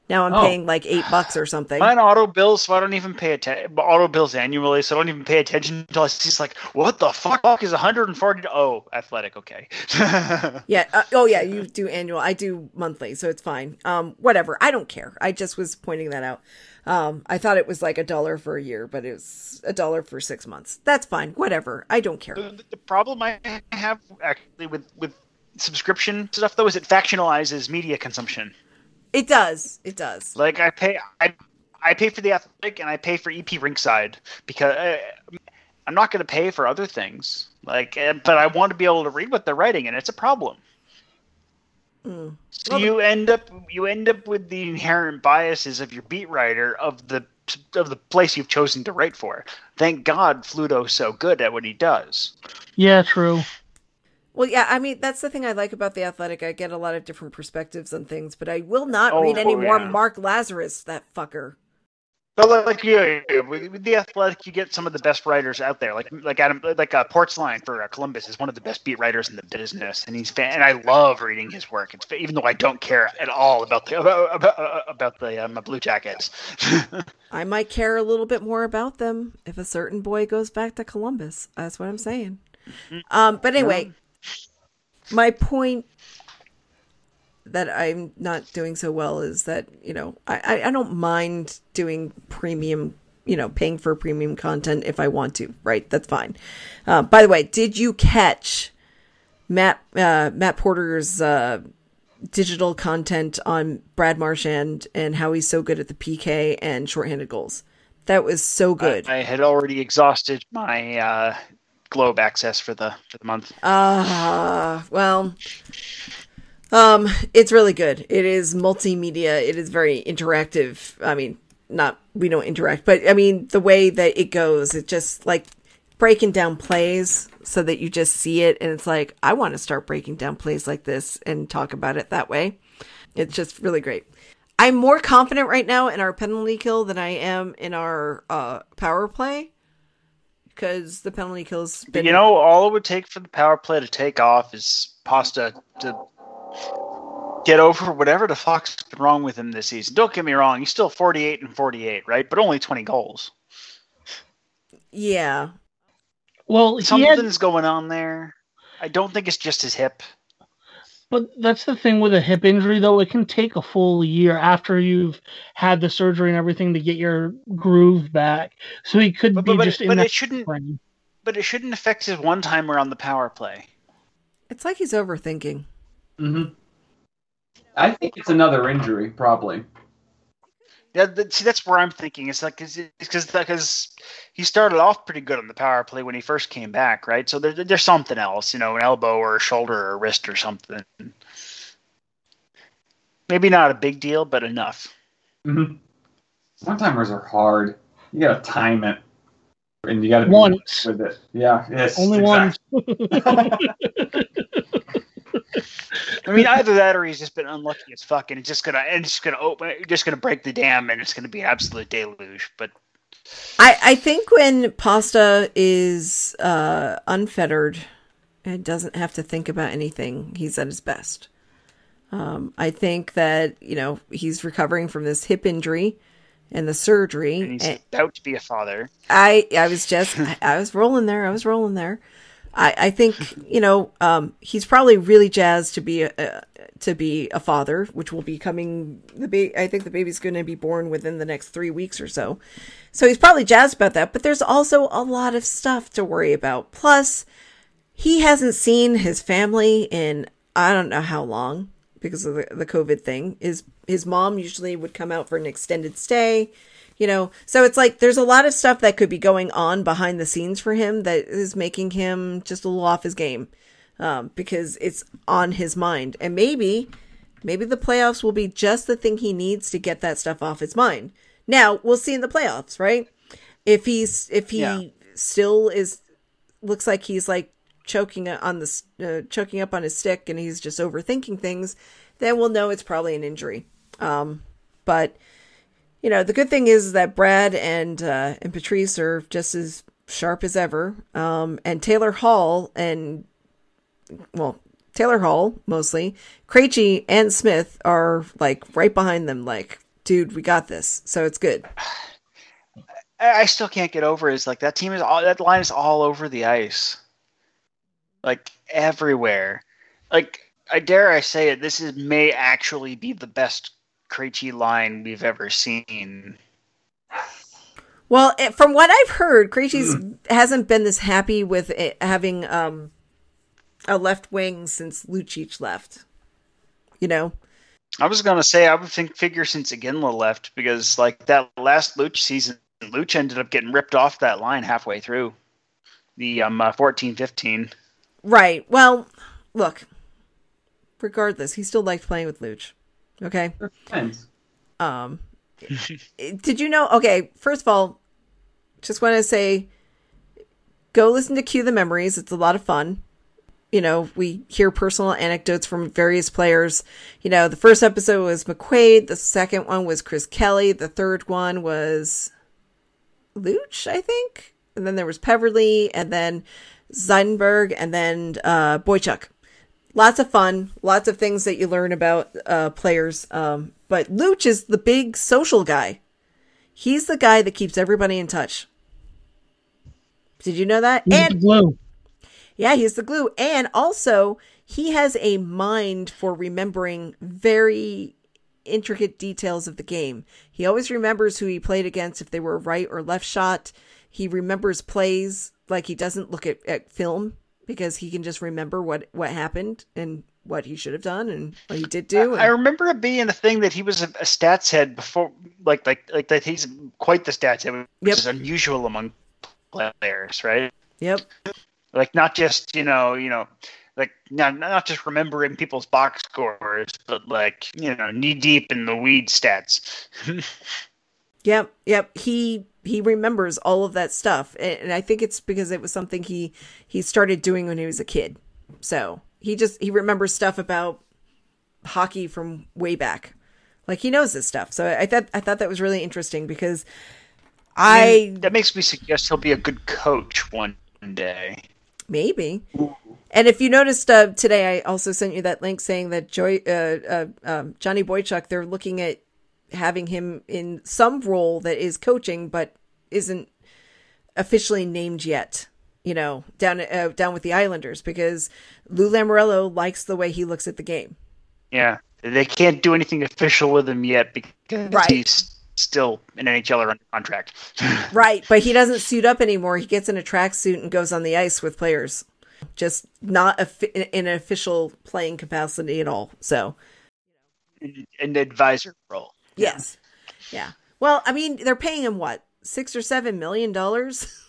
Now I'm Oh. paying like eight bucks or something. Mine auto bills, so I don't even pay attention. Auto bills annually, so I don't even pay attention until I see it's like, what the fuck is 140? Oh, athletic, okay. Yeah. Uh, oh, yeah. You do annual. I do monthly, so it's fine. Um, whatever. I don't care. I just was pointing that out. Um, I thought it was like a dollar for a year, but it was a dollar for six months. That's fine. Whatever. I don't care. the, the problem I have actually with with subscription stuff though is it factionalizes media consumption. It does. It does. Like I pay, I I pay for the athletic and I pay for EP Rinkside because uh, I'm not going to pay for other things. Like, uh, but I want to be able to read what they're writing, and it's a problem. Mm. So Well, you end up you end up with the inherent biases of your beat writer of the of the place you've chosen to write for. Thank God Fluto's so good at what he does. Yeah, true. Well, yeah. I mean, that's the thing I like about the Athletic. I get a lot of different perspectives on things, but I will not Oh, read any more yeah. Mark Lazerus. That fucker. But like, yeah, with the athletic, you get some of the best writers out there. Like like Adam, like uh, Portzline for uh, Columbus is one of the best beat writers in the business, and he's fan. And I love reading his work. It's even though I don't care at all about the about about, uh, about the um, Blue Jackets. I might care a little bit more about them if a certain boy goes back to Columbus. That's what I'm saying. Um, but anyway, my point that I'm not doing so well is that you know I, I don't mind doing premium you know paying for premium content if I want to right that's fine. Uh, by the way, did you catch Matt uh, Matt Porter's uh, digital content on Brad Marchand and how he's so good at the PK and shorthanded goals? That was so good. I, I had already exhausted my uh, Globe access for the for the month. Ah, well, Um, it's really good. It is multimedia. It is very interactive. I mean, not we don't interact, but I mean the way that it goes, it just like breaking down plays so that you just see it and it's like I want to start breaking down plays like this and talk about it that way. It's just really great. I'm more confident right now in our penalty kill than I am in our uh, power play because the penalty kills. Been... You know, all it would take for the power play to take off is Pasta to get over whatever the fuck's been wrong with him this season. Don't get me wrong, he's still 48 and 48, right? But only 20 goals. Yeah. Well, something's had... going on there. I don't think it's just his hip. But that's the thing with a hip injury, though. It can take a full year after you've had the surgery and everything to get your groove back. So he could but, be but, just but, in but that it shouldn't. frame. But it shouldn't affect his one timer on the power play. It's like he's overthinking. hmm I think it's another injury, probably. Yeah, see, that's where I'm thinking. It's like because because he started off pretty good on the power play when he first came back, right? So there, there's something else, you know, an elbow or a shoulder or a wrist or something. Maybe not a big deal, but enough. hmm One timers are hard. You gotta time it, and you gotta be Once. with it. Yeah, yes, Only exactly. I mean, either that or he's just been unlucky as fuck, and it's just gonna and it's just gonna open, just gonna break the dam, and it's gonna be an absolute deluge. But I, I think when pasta is uh, unfettered and doesn't have to think about anything, he's at his best. Um, I think that you know he's recovering from this hip injury and the surgery. and he's and about to be a father. I I was just I, I was rolling there. I was rolling there. I, I think you know um, he's probably really jazzed to be a, a to be a father, which will be coming. The ba- I think the baby's going to be born within the next three weeks or so. So he's probably jazzed about that. But there's also a lot of stuff to worry about. Plus, he hasn't seen his family in I don't know how long because of the, the COVID thing. His his mom usually would come out for an extended stay you know? So it's like there's a lot of stuff that could be going on behind the scenes for him that is making him just a little off his game um, because it's on his mind. And maybe maybe the playoffs will be just the thing he needs to get that stuff off his mind. Now we'll see in the playoffs right? If he's if he Yeah. still is looks like he's like choking on the uh, choking up on his stick and he's just overthinking things then we'll know it's probably an injury. Um, but you know, the good thing is that Brad and uh, and Patrice are just as sharp as ever. Um, and Taylor Hall and well, Taylor Hall mostly, Krejci and Smith are like right behind them. Like, dude, we got this. So it's good. I still can't get over is like that team is all that line is all over the ice, like everywhere. Like I dare I say it, this is may actually be the best Krejci line we've ever seen. Well, from what I've heard, Krejci's hasn't been this happy with it, having um, a left wing since Lucic left. You know, I was gonna say I would think figure since Iginla left because like that last Luch season, Luch ended up getting ripped off that line halfway through the um uh, 14-15. right? Well, look. Regardless, he still liked playing with Luch. Okay. They're friends. Um, did you know? Okay, first of all, just want to say, go listen to Cue the Memories. It's a lot of fun. You know, we hear personal anecdotes from various players. You know, the first episode was McQuaid. The second one was Chris Kelly. The third one was Luch, I think. And then there was Peverley, and then Seidenberg, and then uh, Boychuk lots of fun, lots of things that you learn about uh, players. Um, but Luch is the big social guy. He's the guy that keeps everybody in touch. Did you know that? He's the And glue. yeah, he's the glue. And also, he has a mind for remembering very intricate details of the game. He always remembers who he played against, if they were right or left shot. He remembers plays like he doesn't look at, at film because he can just remember what, what happened and what he should have done and what he did do. I remember it being a thing that he was a, a stats head before, like like like that. He's quite the stats head, which Yep. is unusual among players, right? yep. Like not just you know you know like not not just remembering people's box scores, but like you know knee deep in the weed stats. Yep, yep. He he remembers all of that stuff, and, I think it's because it was something he he started doing when he was a kid. So he just he remembers stuff about hockey from way back. Like he knows this stuff. So I thought I thought that was really interesting because I, that makes me suggest he'll be a good coach one day. maybe. And if you noticed uh, today, I also sent you that link saying that Joy, uh, uh, um, Johnny Boychuk, they're looking at having him in some role that is coaching, but isn't officially named yet. You know, down uh, down with the Islanders because Lou Lamoriello likes the way he looks at the game. Yeah, they can't do anything official with him yet because Right. he's still an NHLer under contract. Right, but he doesn't suit up anymore. He gets in a tracksuit and goes on the ice with players, just not a in an official playing capacity at all. So An advisor role. Yes, yeah. Well, I mean, they're paying him what six or seven million dollars,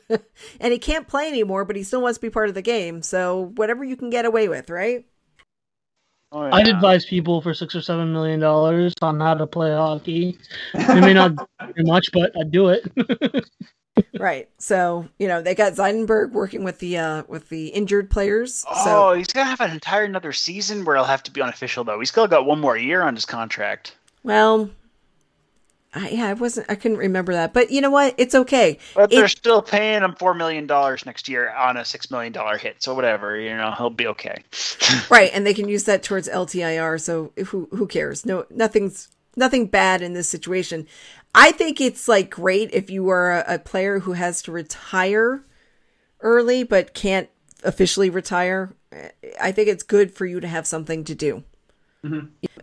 and he can't play anymore, but he still wants to be part of the game. So whatever you can get away with, right? Oh, I'd advise people for six or seven million dollars on how to play hockey. It may not do much, but I'd do it. Right. So you know they got Seidenberg working with the uh with the injured players. Oh, So he's gonna have an entire another season where he'll have to be unofficial though. He's still got one more year on his contract. Well. I, yeah, I wasn't. I couldn't remember that, but you know what? It's okay. But It- they're still paying him four million dollars next year on a six million dollar hit. So whatever, you know, he'll be okay. Right, and they can use that towards LTIR. So who who cares? No, nothing's nothing bad in this situation. I think it's like great if you are a, a player who has to retire early but can't officially retire. I think it's good for you to have something to do.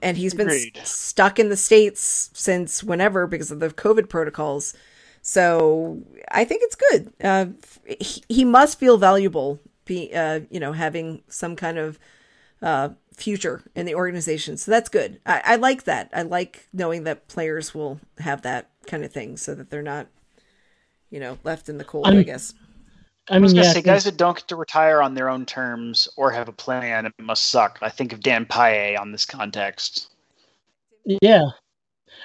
And he's been s- Agreed. stuck in the states since whenever because of the COVID protocols. So I think it's good. Uh, he, he must feel valuable, be uh, you know having some kind of uh, future in the organization. So that's good. I, I like that. I like knowing that players will have that kind of thing, so that they're not, you know, left in the cold. I I'm- guess. I I was mean, gonna yeah, say guys that don't get to retire on their own terms or have a plan it must suck. I think of Dan Paille on this context. yeah.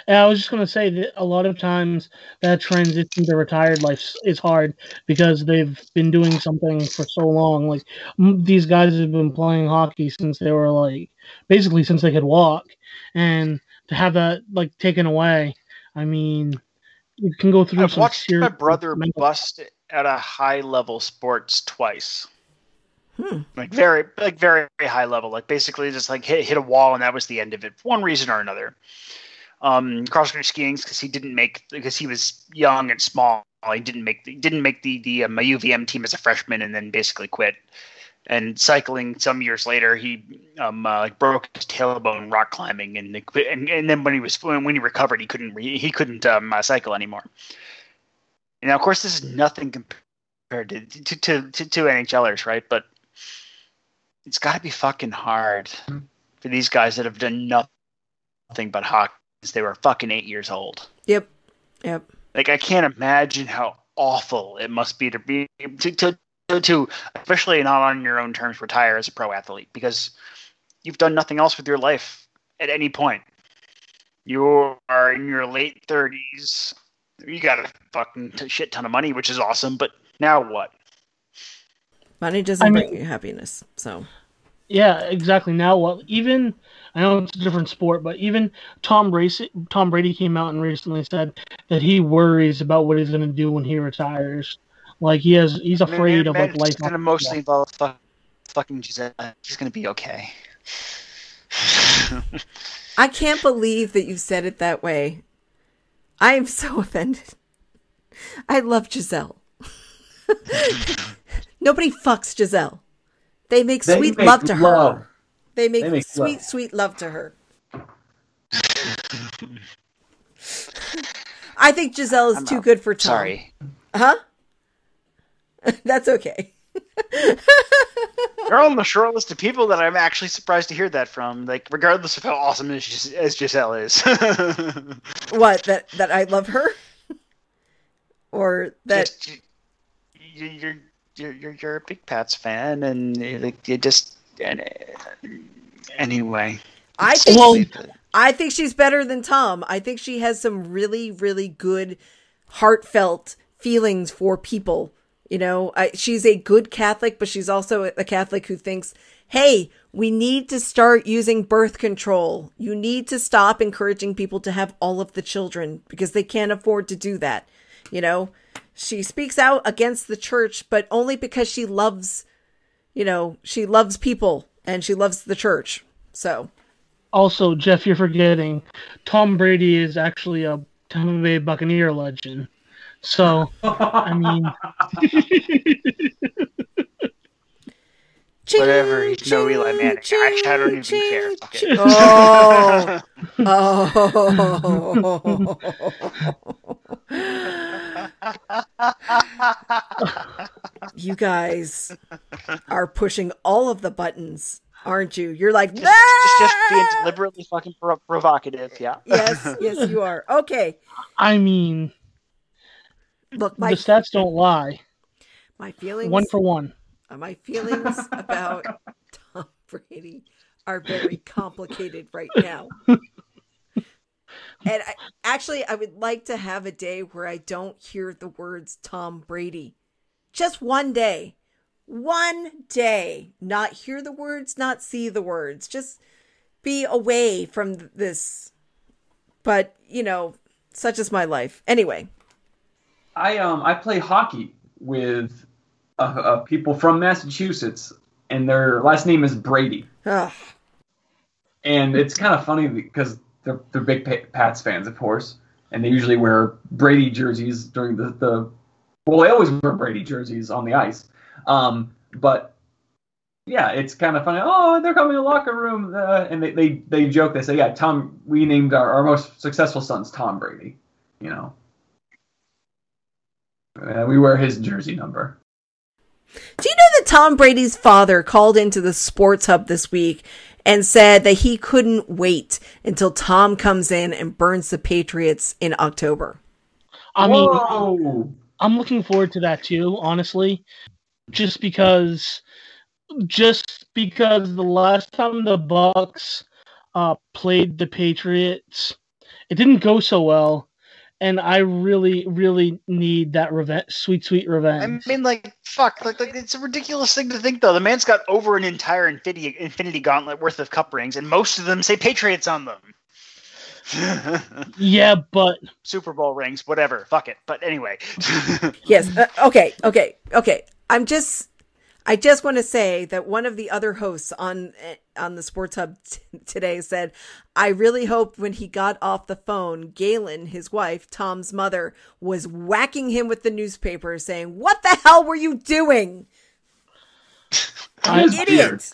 And I was just gonna say that a lot of times that transition to retired life is hard because they've been doing something for so long. Like these guys have been playing hockey since they were like basically since they could walk, and to have that like taken away, I mean, you can go through I've some watched my brother mental- bust at a high level sports twice. Hmm. Like very like very, very high level. Like basically just like hit hit a wall and that was the end of it for one reason or another. Um cross country skiing because he didn't make because he was young and small. He didn't make the didn't make the the um, UVM team as a freshman and then basically quit. And cycling some years later, he um uh, like broke his tailbone rock climbing and, and and then when he was when he recovered, he couldn't re, he couldn't um, uh, cycle anymore. And now, of course, this is hmm. nothing compared to to to, to, to NHLers, right? But it's got to be fucking hard hmm. for these guys that have done nothing but hockey since they were fucking eight years old. Yep. Yep. Like I can't imagine how awful it must be to be to to, to, to especially not on your own terms retire as a pro athlete because you've done nothing else with your life at any point. You are in your late thirties. You got a fucking t- shit ton of money, which is awesome. But now what? Money doesn't I bring you happiness. So Yeah, exactly. Now, what? Even I know it's a different sport, but even Tom Brady, Tom Brady came out and recently said that he worries about what he's going to do when he retires. Like he has, he's afraid of like life. It's gonna mostly involve fuck, fucking Gisele. She's uh, gonna be okay. I can't believe that you said it that way. I am so offended. I love Gisele. Nobody fucks Gisele. They make They sweet make love to her. They make, They make sweet, love. sweet love to her. I think Gisele is I'm too out. good for Tom. Sorry. Huh? That's okay. You're on the short list of people that I'm actually surprised to hear that from. Like, regardless of how awesome as, Gis- as Gisele is. What? That that I love her? or that Just, you, you're you're you're, you're a big Pats fan, and you, like, you just and, uh, anyway. I think Well- I think she's better than Tom. I think she has some really, really good, heartfelt feelings for people. You know, I, she's a good Catholic, but she's also a Catholic who thinks, hey, we need to start using birth control. You need to stop encouraging people to have all of the children because they can't afford to do that. You know, she speaks out against the church, but only because she loves, you know, she loves people and she loves the church. So. Also, Jeff, you're forgetting Tom Brady is actually a Tampa Bay Buccaneer legend. So, I mean, Whatever, he's no Eli ching, Manning. Actually, I don't even ching, care. Fuck it. Oh. oh. you guys are pushing all of the buttons, aren't you? You're like, just, just, just being "Ah!" deliberately fucking pro- provocative. Yeah. Yes, yes, you are. Okay. I mean, Look, my the stats don't lie. my feelings One for one. Uh, my feelings about Tom Brady are very complicated right now. And I, actually, I would like to have a day where I don't hear the words Tom Brady. Just one day. One day. Not hear the words, not see the words. Just be away from this. But, you know, such is my life. Anyway, I um I play hockey with uh, uh, people from Massachusetts, and their last name is Brady, ugh, and it's kind of funny because they're they're big Pats fans, of course, and they usually wear Brady jerseys during the the well, they always wear Brady jerseys on the ice, um, but. Yeah, it's kind of funny. Oh, they're coming to the locker room, uh, and they, they they joke. They say, "Yeah, Tom. We named our, our most successful son's Tom Brady." You know, uh, we wear his jersey number. Do you know that Tom Brady's father called into the Sports Hub this week and said that he couldn't wait until Tom comes in and burns the Patriots in October? I mean, Whoa! I'm looking forward to that too, honestly. Just because just because the last time the Bucs uh played the Patriots, it didn't go so well. And I really, really need that revenge sweet, sweet revenge. I mean, like, fuck, like, like, it's a ridiculous thing to think, though. The man's got over an entire Infinity, Infinity Gauntlet worth of cup rings, and most of them say Patriots on them. yeah, but Super Bowl rings, whatever. Fuck it. But anyway, Yes. Uh, okay. Okay. Okay. I'm just. I just want to say that one of the other hosts on eh, on the Sports Hub t- today said, "I really hoped when he got off the phone, Galynn, his wife, Tom's mother, was whacking him with the newspaper, saying, "What the hell were you doing, I, His beard. idiot?"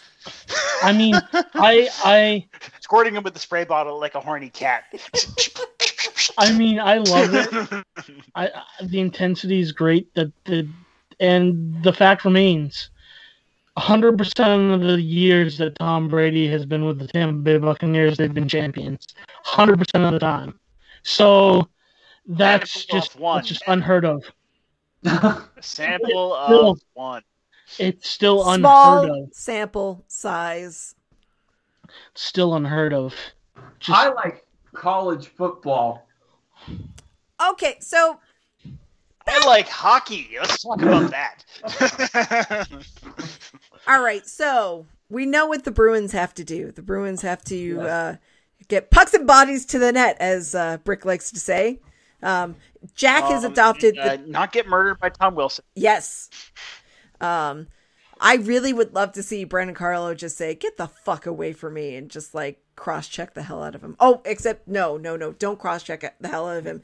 I mean, I, I, squirting him with the spray bottle like a horny cat. I mean, I love it. I, I the intensity is great. That the and the fact remains, hundred percent of the years that Tom Brady has been with the Tampa Bay Buccaneers, they've been champions. Hundred percent of the time. So that's just one. that's just unheard of. Sample Still- of one. It's still unheard of. sample size. Still unheard of. Just I like college football. Okay, so I like hockey. Let's talk about that. All right, so we know what the Bruins have to do. The Bruins have to uh, get pucks and bodies to the net, as uh, Brick likes to say. Um, Jack has Um, adopted uh, the not get murdered by Tom Wilson. yes. Um, I really would love to see Brandon Carlo just say, "Get the fuck away from me," and just like cross check the hell out of him. Oh, except no, no, no, don't cross check the hell out of him.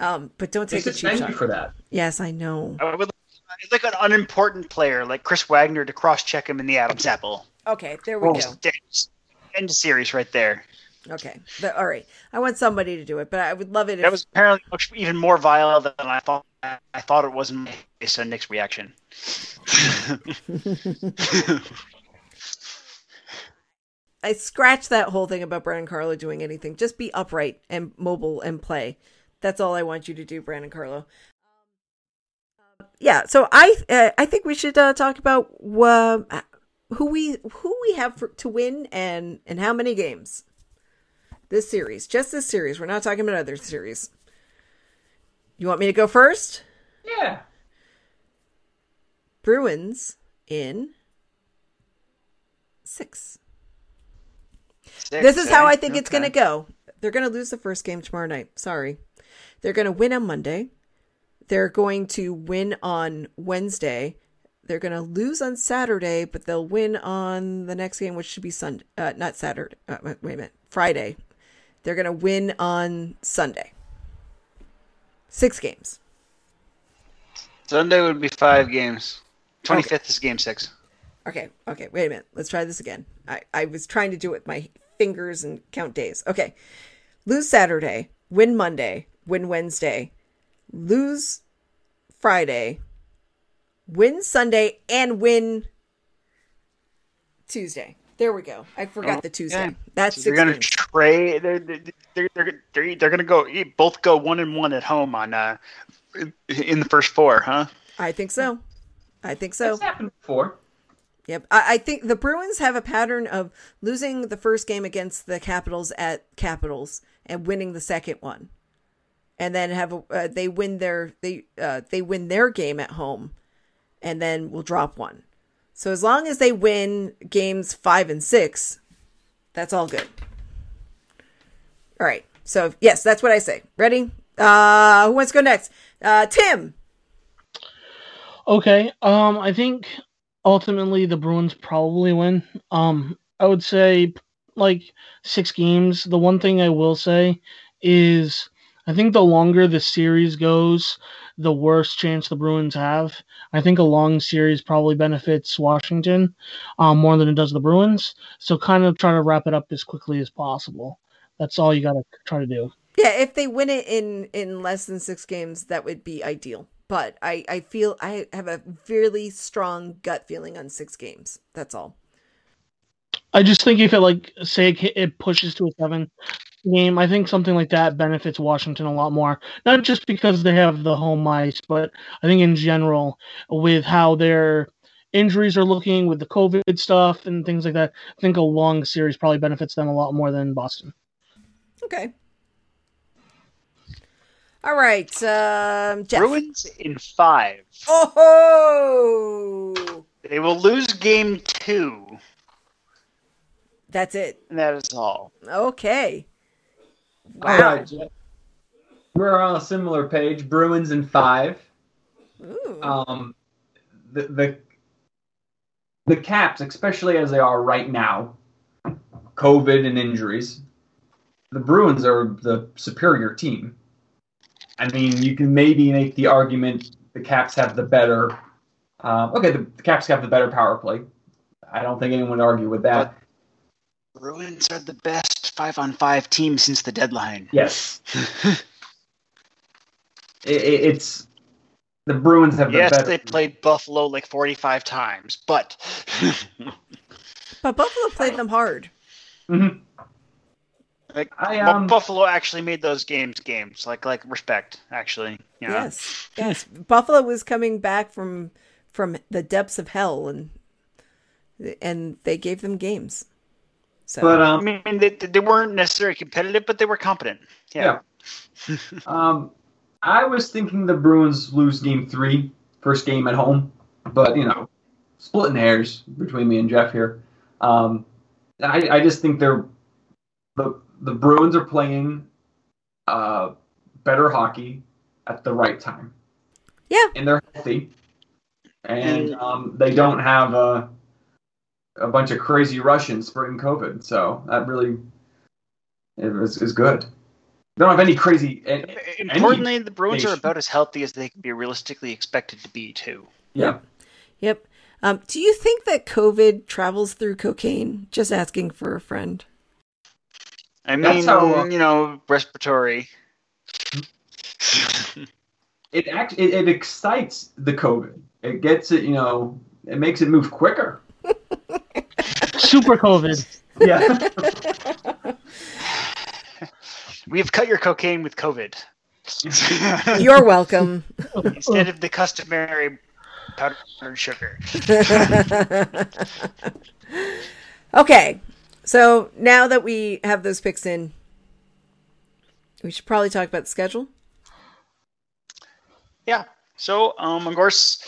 Um, but don't They take a cheap shot. for that. Yes, I know. I would it's like an unimportant player like Chris Wagner to cross check him in the Adam's apple. Okay, there we Oh. go. End- End of series right there. Okay, The- all right. I want somebody to do it, but I would love it if That was apparently much even more vile than I thought. I thought it was based on Nick's reaction. I scratch that whole thing about Brandon Carlo doing anything. Just be upright and mobile and play. That's all I want you to do, Brandon Carlo. yeah, so I uh, I think we should uh, talk about uh, who we who we have for, to win and and how many games. This series, just this series. We're not talking about other series. You want me to go first? Yeah. Bruins in six. Six, This is how eh? I think it's going to go. They're going to lose the first game tomorrow night. Sorry. They're going to win on Monday. They're going to win on Wednesday. They're going to lose on Saturday, but they'll win on the next game, which should be Sunday. Uh, not Saturday. Uh, wait a minute. Friday. They're going to win on Sunday. Six games. Sunday would be five games. Twenty fifth is game six. Okay, okay, wait a minute. Let's try this again. I, I was trying to do it with my fingers and count days. Okay. Lose Saturday, win Monday, win Wednesday, lose Friday, win Sunday, and win Tuesday. There we go. I forgot Oh, the Tuesday. yeah. That's so they're gonna trade. They're they're they're they're, they're, they're gonna go both go one and one at home on uh in the first four, huh? I think so. I think so. That's happened before. Yep. I, I think the Bruins have a pattern of losing the first game against the Capitals at Capitals and winning the second one. And then have uh, they win their they uh, they win their game at home and then we'll drop one. So as long as they win games 5 and 6, that's all good. All right. So yes, that's what I say. Ready? Uh who wants to go next? Uh Tim. Okay. Um, I think ultimately the Bruins probably win. Um, I would say like six games. The one thing I will say is I think the longer the series goes, the worse chance the Bruins have. I think a long series probably benefits Washington um, more than it does the Bruins. So kind of try to wrap it up as quickly as possible. That's all you got to try to do. Yeah, if they win it in in less than six games, that would be ideal. But I I feel I have a really strong gut feeling on six games. That's all. I just think if it like say it, it pushes to a seven game, I think something like that benefits Washington a lot more. Not just because they have the home ice, but I think in general with how their injuries are looking with the COVID stuff and things like that. I think a long series probably benefits them a lot more than Boston. Okay. All right, um, Jeff. Bruins in five. Oh, They will lose game two, that's it. and that is all. Okay. All Wow. right, Jeff. We're on a similar page. Bruins in five. Ooh. Um, the the the Caps, especially as they are right now, COVID and injuries, the Bruins are the superior team. I mean, you can maybe make the argument the Caps have the better. Uh, okay, the, the Caps have the better power play. I don't think anyone would argue with that. Bruins are the best five on five team since the deadline. yes, it, it, it's the Bruins have the yes, better. they played Buffalo like 45 times, but but Buffalo played them hard. Mhm. like, I, Bu- um, Buffalo actually made those games games. Like like respect, actually. You know? Yes, yes. Buffalo was coming back from from the depths of hell, and and they gave them games. So, But I um, mean, they, they weren't necessarily competitive, but they were competent. Yeah. Yeah. Um, I was thinking the Bruins lose game three, first game at home, but you know, splitting hairs between me and Jeff here. Um, I, I just think they're the the Bruins are playing uh, better hockey at the right time. Yeah. and they're healthy, and um, they don't have a a bunch of crazy Russians spreading COVID. So that really is, is good. They don't have any crazy. a- any- Importantly, the Bruins are about as healthy as they can be realistically expected to be, too. yeah. yep. Um, do you think that COVID travels through cocaine? Just asking for a friend. I That's mean, how, uh, you know, respiratory. it act it, it excites the COVID. It gets it, you know, it makes it move quicker. Super COVID. Yeah. We have cut your cocaine with COVID. You're welcome. instead of the customary powdered sugar. okay, so now that we have those picks in, we should probably talk about the schedule. Yeah. So, um, of course,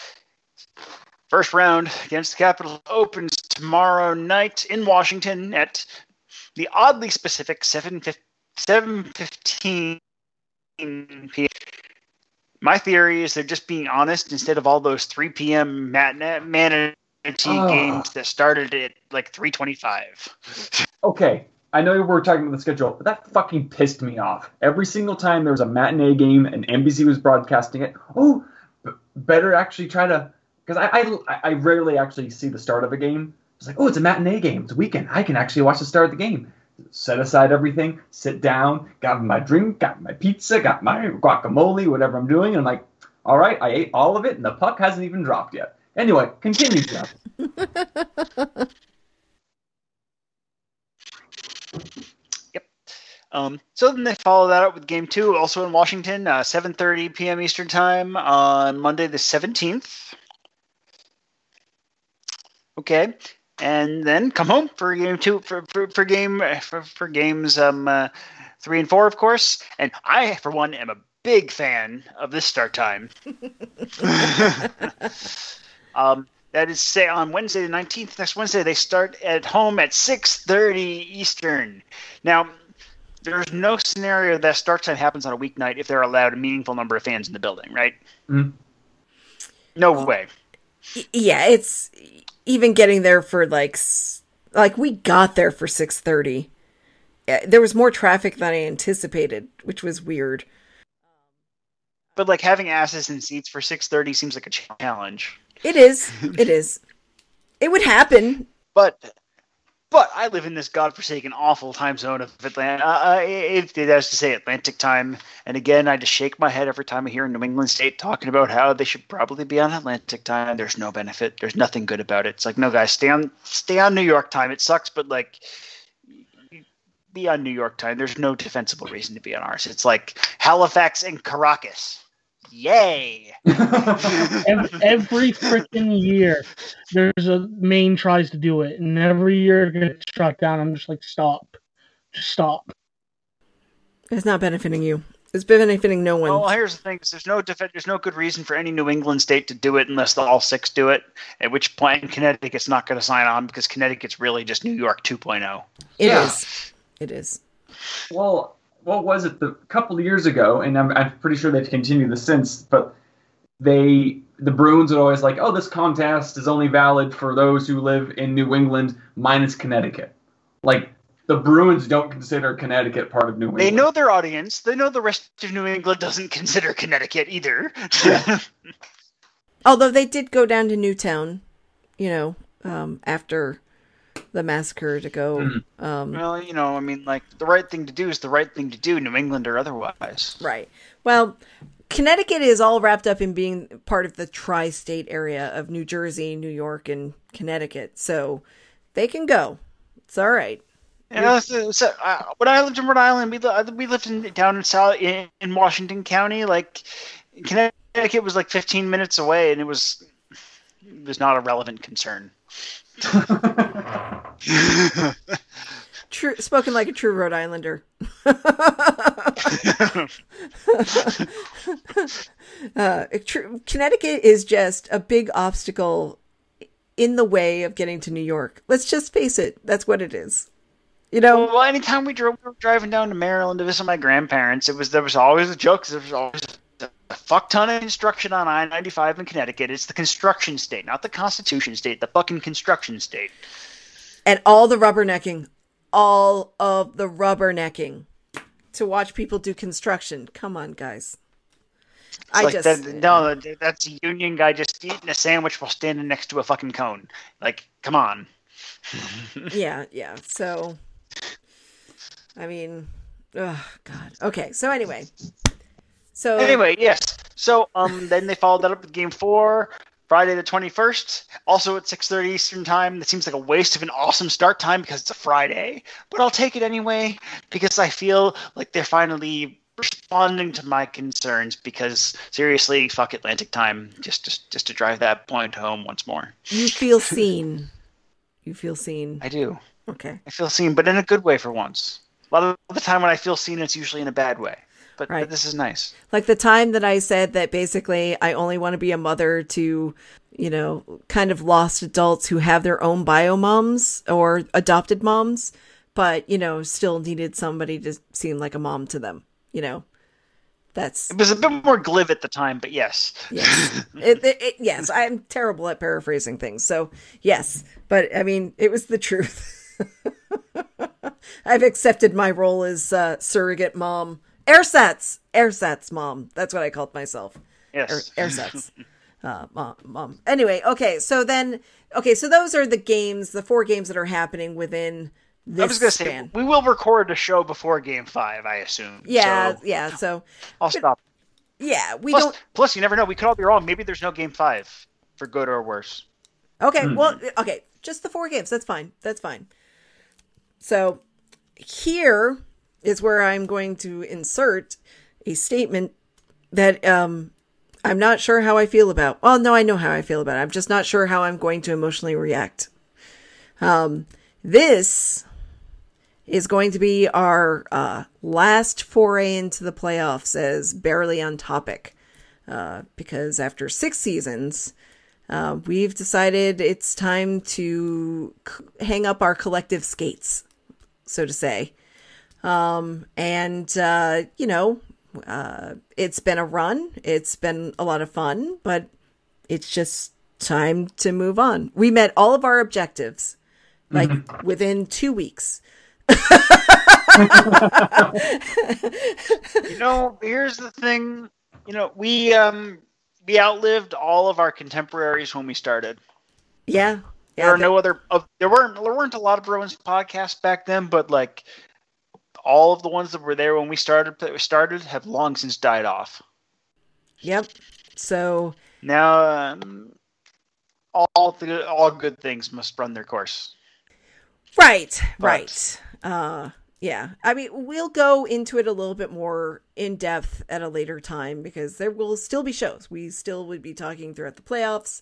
first round against the Capitals opens tomorrow night in Washington at the oddly specific 7.15 p.m. My theory is they're just being honest instead of all those 3 p.m. matinee manatee Oh. games that started at like 3:25. Okay, I know we're talking about the schedule, but that fucking pissed me off. Every single time there was a matinee game and NBC was broadcasting it, oh, b- better actually try to, because I, I I rarely actually see the start of a game. It's like, oh, it's a matinee game. It's a weekend. I can actually watch the start of the game. Set aside everything, sit down, got my drink, got my pizza, got my guacamole, whatever I'm doing, and I'm like, all right, I ate all of it, and the puck hasn't even dropped yet. Anyway, continue, Jeff. Yep. Um, so then they follow that up with game two, also in Washington, uh, 7:30 p.m. Eastern time on Monday the 17th. Okay, and then come home for game two for for, for game for, for games um uh, three and four, of course. And I, for one, am a big fan of this start time. um, that is say on Wednesday the 19th. Next Wednesday they start at home at 6:30 Eastern. Now there's no scenario that start time happens on a weeknight if they're allowed a meaningful number of fans in the building, right? Mhm. No way. Yeah, it's even getting there for like like we got there for 6:30. Uh, There was more traffic than I anticipated, which was weird. But like having asses in seats for 6:30 seems like a challenge. It is. It is. It would happen. But but I live in this godforsaken awful time zone of Atlanta. Uh, it has to say Atlantic time, and again, I just shake my head every time I hear New England State talking about how they should probably be on Atlantic time. There's no benefit. There's nothing good about it. It's like no guys, stay on stay on New York time. It sucks, but like be on New York time. There's no defensible reason to be on ours. It's like Halifax and Caracas. Yay! every, every freaking year, there's a Maine tries to do it, and every year it gets shut down. I'm just like, stop, just stop. It's not benefiting you. It's benefiting no one. Well, here's the thing: there's no def- there's no good reason for any New England state to do it unless the all six do it. At which point, Connecticut's not going to sign on because Connecticut's really just New York oh. 2.0. It Yeah. is. It is. Well, what was it? The a couple of years ago, and I'm, I'm pretty sure they've continued this since. But they, the Bruins are always like, oh, this contest is only valid for those who live in New England minus Connecticut. Like the Bruins don't consider Connecticut part of New England. They know their audience. They know the rest of New England doesn't consider Connecticut either. Yeah. Although they did go down to Newtown, you know, um, after the massacre to go. Mhm. Um, well, you know, I mean, like the right thing to do is the right thing to do, New England or otherwise. Right. Well, Connecticut is all wrapped up in being part of the tri state area of New Jersey, New York, and Connecticut. So they can go. It's all right. Yeah, so, so uh, when I lived in Rhode Island, we li- we lived in down in South in, in Washington County. Like Connecticut was like 15 minutes away, and it was it was not a relevant concern. True, spoken like a true Rhode Islander. uh, true, Connecticut is just a big obstacle in the way of getting to New York. Let's just face it. That's what it is. You know, well, anytime we drove, we were driving down to Maryland to visit my grandparents, it was there was always a joke. There was always a fuck ton of construction on I-95 in Connecticut. It's the construction state, not the Constitution state. The fucking construction state. and all the rubbernecking, all of the rubbernecking to watch people do construction. Come on, guys. It's I like just that, no, that's a union guy just eating a sandwich while standing next to a fucking cone. Like, come on. yeah, yeah. So, I mean, oh god. Okay. So anyway, so Anyway, yes. So um, then they followed that up with Game Four, Friday the twenty first, also at six thirty Eastern Time. That seems like a waste of an awesome start time because it's a Friday, but I'll take it anyway because I feel like they're finally responding to my concerns because seriously, fuck Atlantic Time, just just just to drive that point home once more. You feel seen. You feel seen. I do. Okay. I feel seen, but in a good way for once. A lot of the time when I feel seen, it's usually in a bad way. But, Right. but this is nice. Like the time that I said that basically I only want to be a mother to, you know, kind of lost adults who have their own bio moms or adopted moms, but, you know, still needed somebody to seem like a mom to them, you know. That's It was a bit more glib at the time, but yes. yes. it, it, it- yes, I'm terrible at paraphrasing things. So, yes, but I mean, it was the truth. I've accepted my role as uh, surrogate mom. Airsats, Airsats mom. That's what I called myself. Yes. Air, Airsats. Uh, mom, mom. Anyway, okay. So then, okay. So those are the games, the four games that are happening within this I was gonna say we will record a show before Game Five, I assume. yeah, So yeah. So I'll stop. yeah, we Plus, don't. plus, you never know. We could all be wrong. Maybe there's no Game Five, for good or worse. Okay, well, okay, just the four games. That's fine. That's fine. So here is where I'm going to insert a statement that um I'm not sure how I feel about. Well, no, I know how I feel about it. I'm just not sure how I'm going to emotionally react. Um this is going to be our uh, last foray into the playoffs as barely on topic. Uh, because after six seasons, uh, we've decided it's time to c- hang up our collective skates, so to say. Um, and, uh, you know, uh, it's been a run. It's been a lot of fun, but it's just time to move on. We met all of our objectives like within two weeks. You know, here's the thing. You know, we um we outlived all of our contemporaries when we started. Yeah. Yeah. there are no other. Of, there weren't there weren't a lot of Bruins podcasts back then, but like all of the ones that were there when we started started have long since died off. Yep. So, Now, um, all the, all good things must run their course. Right, But- right. Uh yeah. I mean, we'll go into it a little bit more in depth at a later time because there will still be shows. We still would be talking throughout the playoffs.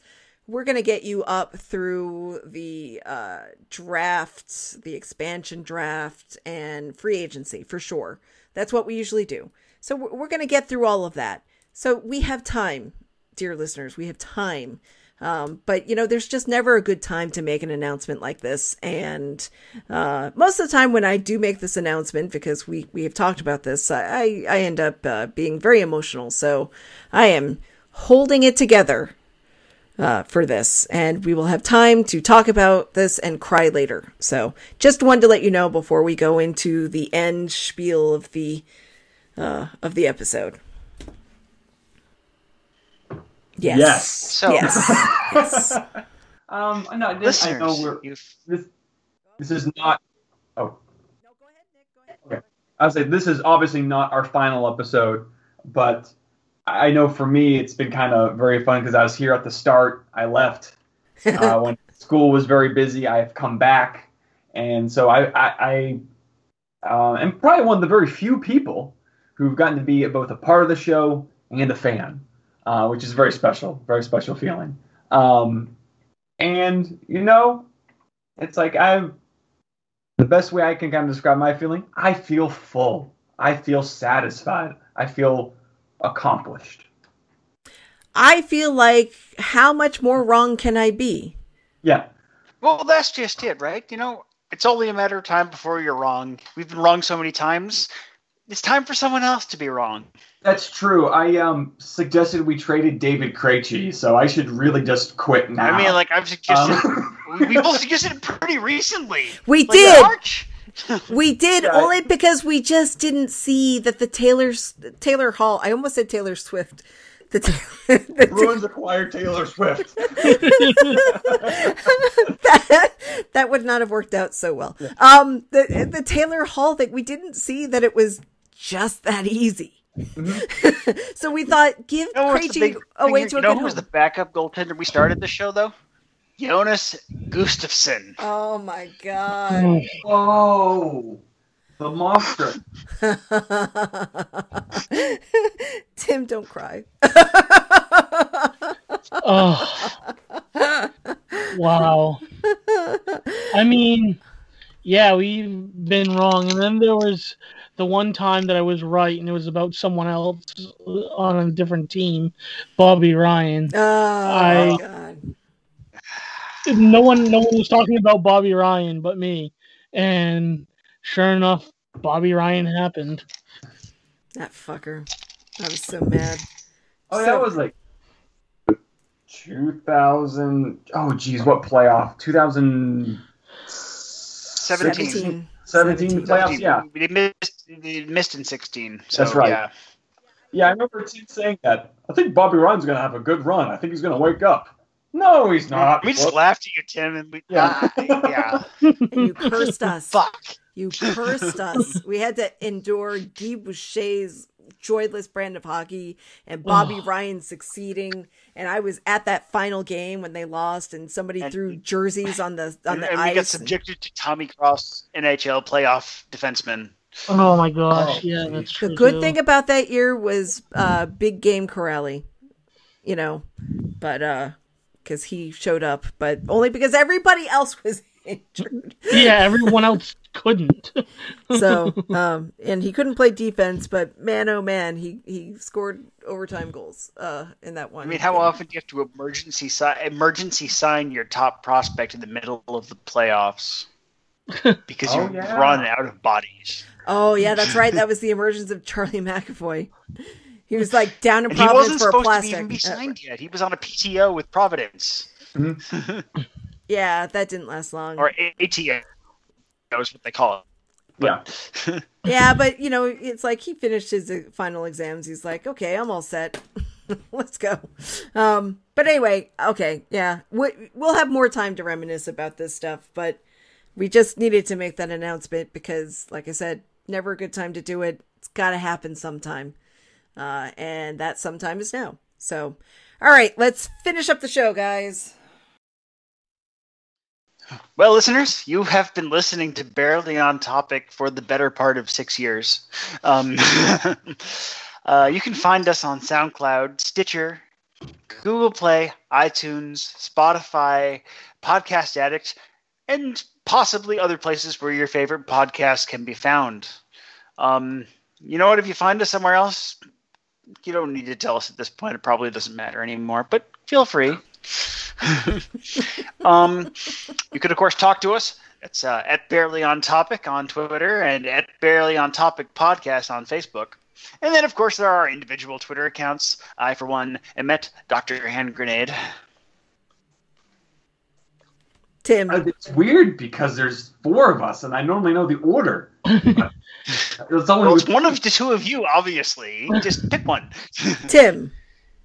We're going to get you up through the uh draft, the expansion draft and free agency for sure. That's what we usually do. So we're, we're going to get through all of that. So we have time, dear listeners. We have time. Um, but you know, there's just never a good time to make an announcement like this. And uh, most of the time, when I do make this announcement, because we we have talked about this, I I end up uh, being very emotional. So I am holding it together uh, for this, and we will have time to talk about this and cry later. So just wanted to let you know before we go into the end spiel of the uh, of the episode. Yes. Yes. So, Yes. yes. Um, no, this, I know we're, you've this, this is not. Oh. No, go ahead, Nick. Go ahead. Okay. I would say this is obviously not our final episode, but I know for me it's been kind of very fun because I was here at the start. I left uh, when school was very busy. I have come back, and so I, I, I uh, am probably one of the very few people who've gotten to be both a part of the show and a fan, uh, which is very special, very special feeling. Um, and you know, it's like I'm the best way I can kind of describe my feeling. I feel full. I feel satisfied. I feel accomplished. I feel like how much more wrong can I be? Yeah, well, that's just it, right? You know, it's only a matter of time before you're wrong. We've been wrong so many times. It's time for someone else to be wrong. that's true. I um suggested we traded David Krejci, so I should really just quit now. I mean, like I've suggested, Um, we, we both suggested it pretty recently. We Like did. March. We did Yeah. only because we just didn't see that the Taylor's Taylor Hall. I almost said Taylor Swift. The, ta- the Bruins acquired Taylor Swift. that, that would not have worked out so well. Um, the the Taylor Hall thing, we didn't see that it was just that easy. so we thought, give You know Krejci big a way to you a know who was the backup goaltender we started the show though? Jonas Gustavsson. Oh my god! Oh, the monster. Tim, don't cry. Oh, wow. I mean, yeah, we've been wrong. And then there was the one time that I was right, and it was about someone else on a different team, Bobby Ryan. Oh I- my god. No one, no one was talking about Bobby Ryan but me. And sure enough, Bobby Ryan happened. That fucker. I was so mad. Oh, So- that was like 2000. Oh, geez, what playoff? 2017 17. 17. playoffs. Yeah, They missed, they missed in 16. So, That's right. Yeah. yeah. I remember Tim saying that. I think Bobby Ryan's gonna have a good run. I think he's gonna wake up. No, he's not. We just What? laughed at you, Tim, and we, Yeah. ah, yeah. You cursed us. Fuck. You cursed us. We had to endure Guy Boucher's joyless brand of hockey and Bobby Ugh. Ryan succeeding. And I was at that final game when they lost, and somebody And- threw jerseys on the on And, the and ice. we got subjected to Tommy Cross, NHL playoff defenseman. Oh my gosh, Oh, yeah, that's true. the good too. thing about that year was uh, big game Kuraly, you know, but uh, because he showed up, but only because everybody else was injured. yeah, everyone else couldn't. So, um, and he couldn't play defense, but man, oh man, he he scored overtime goals uh in that one. I mean, how game. often do you have to emergency si- emergency sign your top prospect in the middle of the playoffs because Oh, you yeah. run out of bodies? Oh yeah, that's right. That was the emergence of Charlie McAvoy. He was like down in And he Providence wasn't for a supposed to plastic. be even be Uh, signed yet. He was on a PTO with Providence yeah, that didn't last long. or A- ATO. That was what they call it. Yeah. Yeah, but you know, it's like he finished his uh, final exams. He's like, okay, I'm all set. Let's go. Um, but anyway, okay, yeah, we, we'll have more time to reminisce about this stuff. But we just needed to make that announcement because, like I said, never a good time to do it. It's got to happen sometime, uh, and that sometime is now. So, all right, let's finish up the show, guys. Well, listeners, you have been listening to Barely on Topic for the better part of six years. Um, uh, you can find us on SoundCloud, Stitcher, Google Play, iTunes, Spotify, Podcast Addict, and possibly other places where your favorite podcasts can be found. Um, you know what? If you find us somewhere else, you don't need to tell us at this point. It probably doesn't matter anymore, but feel free. um, you could, of course, talk to us. It's uh, at Barely On Topic on Twitter and at Barely On Topic Podcast on Facebook. And then, of course, there are individual Twitter accounts. I, for one, am at Dr. Hand Grenade. Tim, Uh, It's weird because there's four of us, and I normally know the order. But There's only Well, it's one of the two of you, obviously. Just pick one. Tim,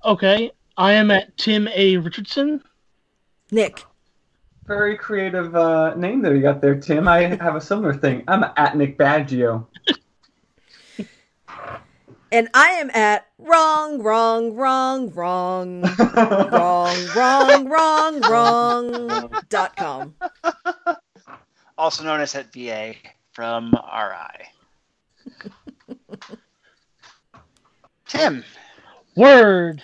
okay, I am at Tim A. Richardson. Nick, very creative uh, name that you got there, Tim. I have a similar thing. I'm at Nick Baggio. and I am at wrong, wrong, wrong, wrong. wrong, wrong, wrong, wrong dot com. Also known as at VA from RI. Tim, Word.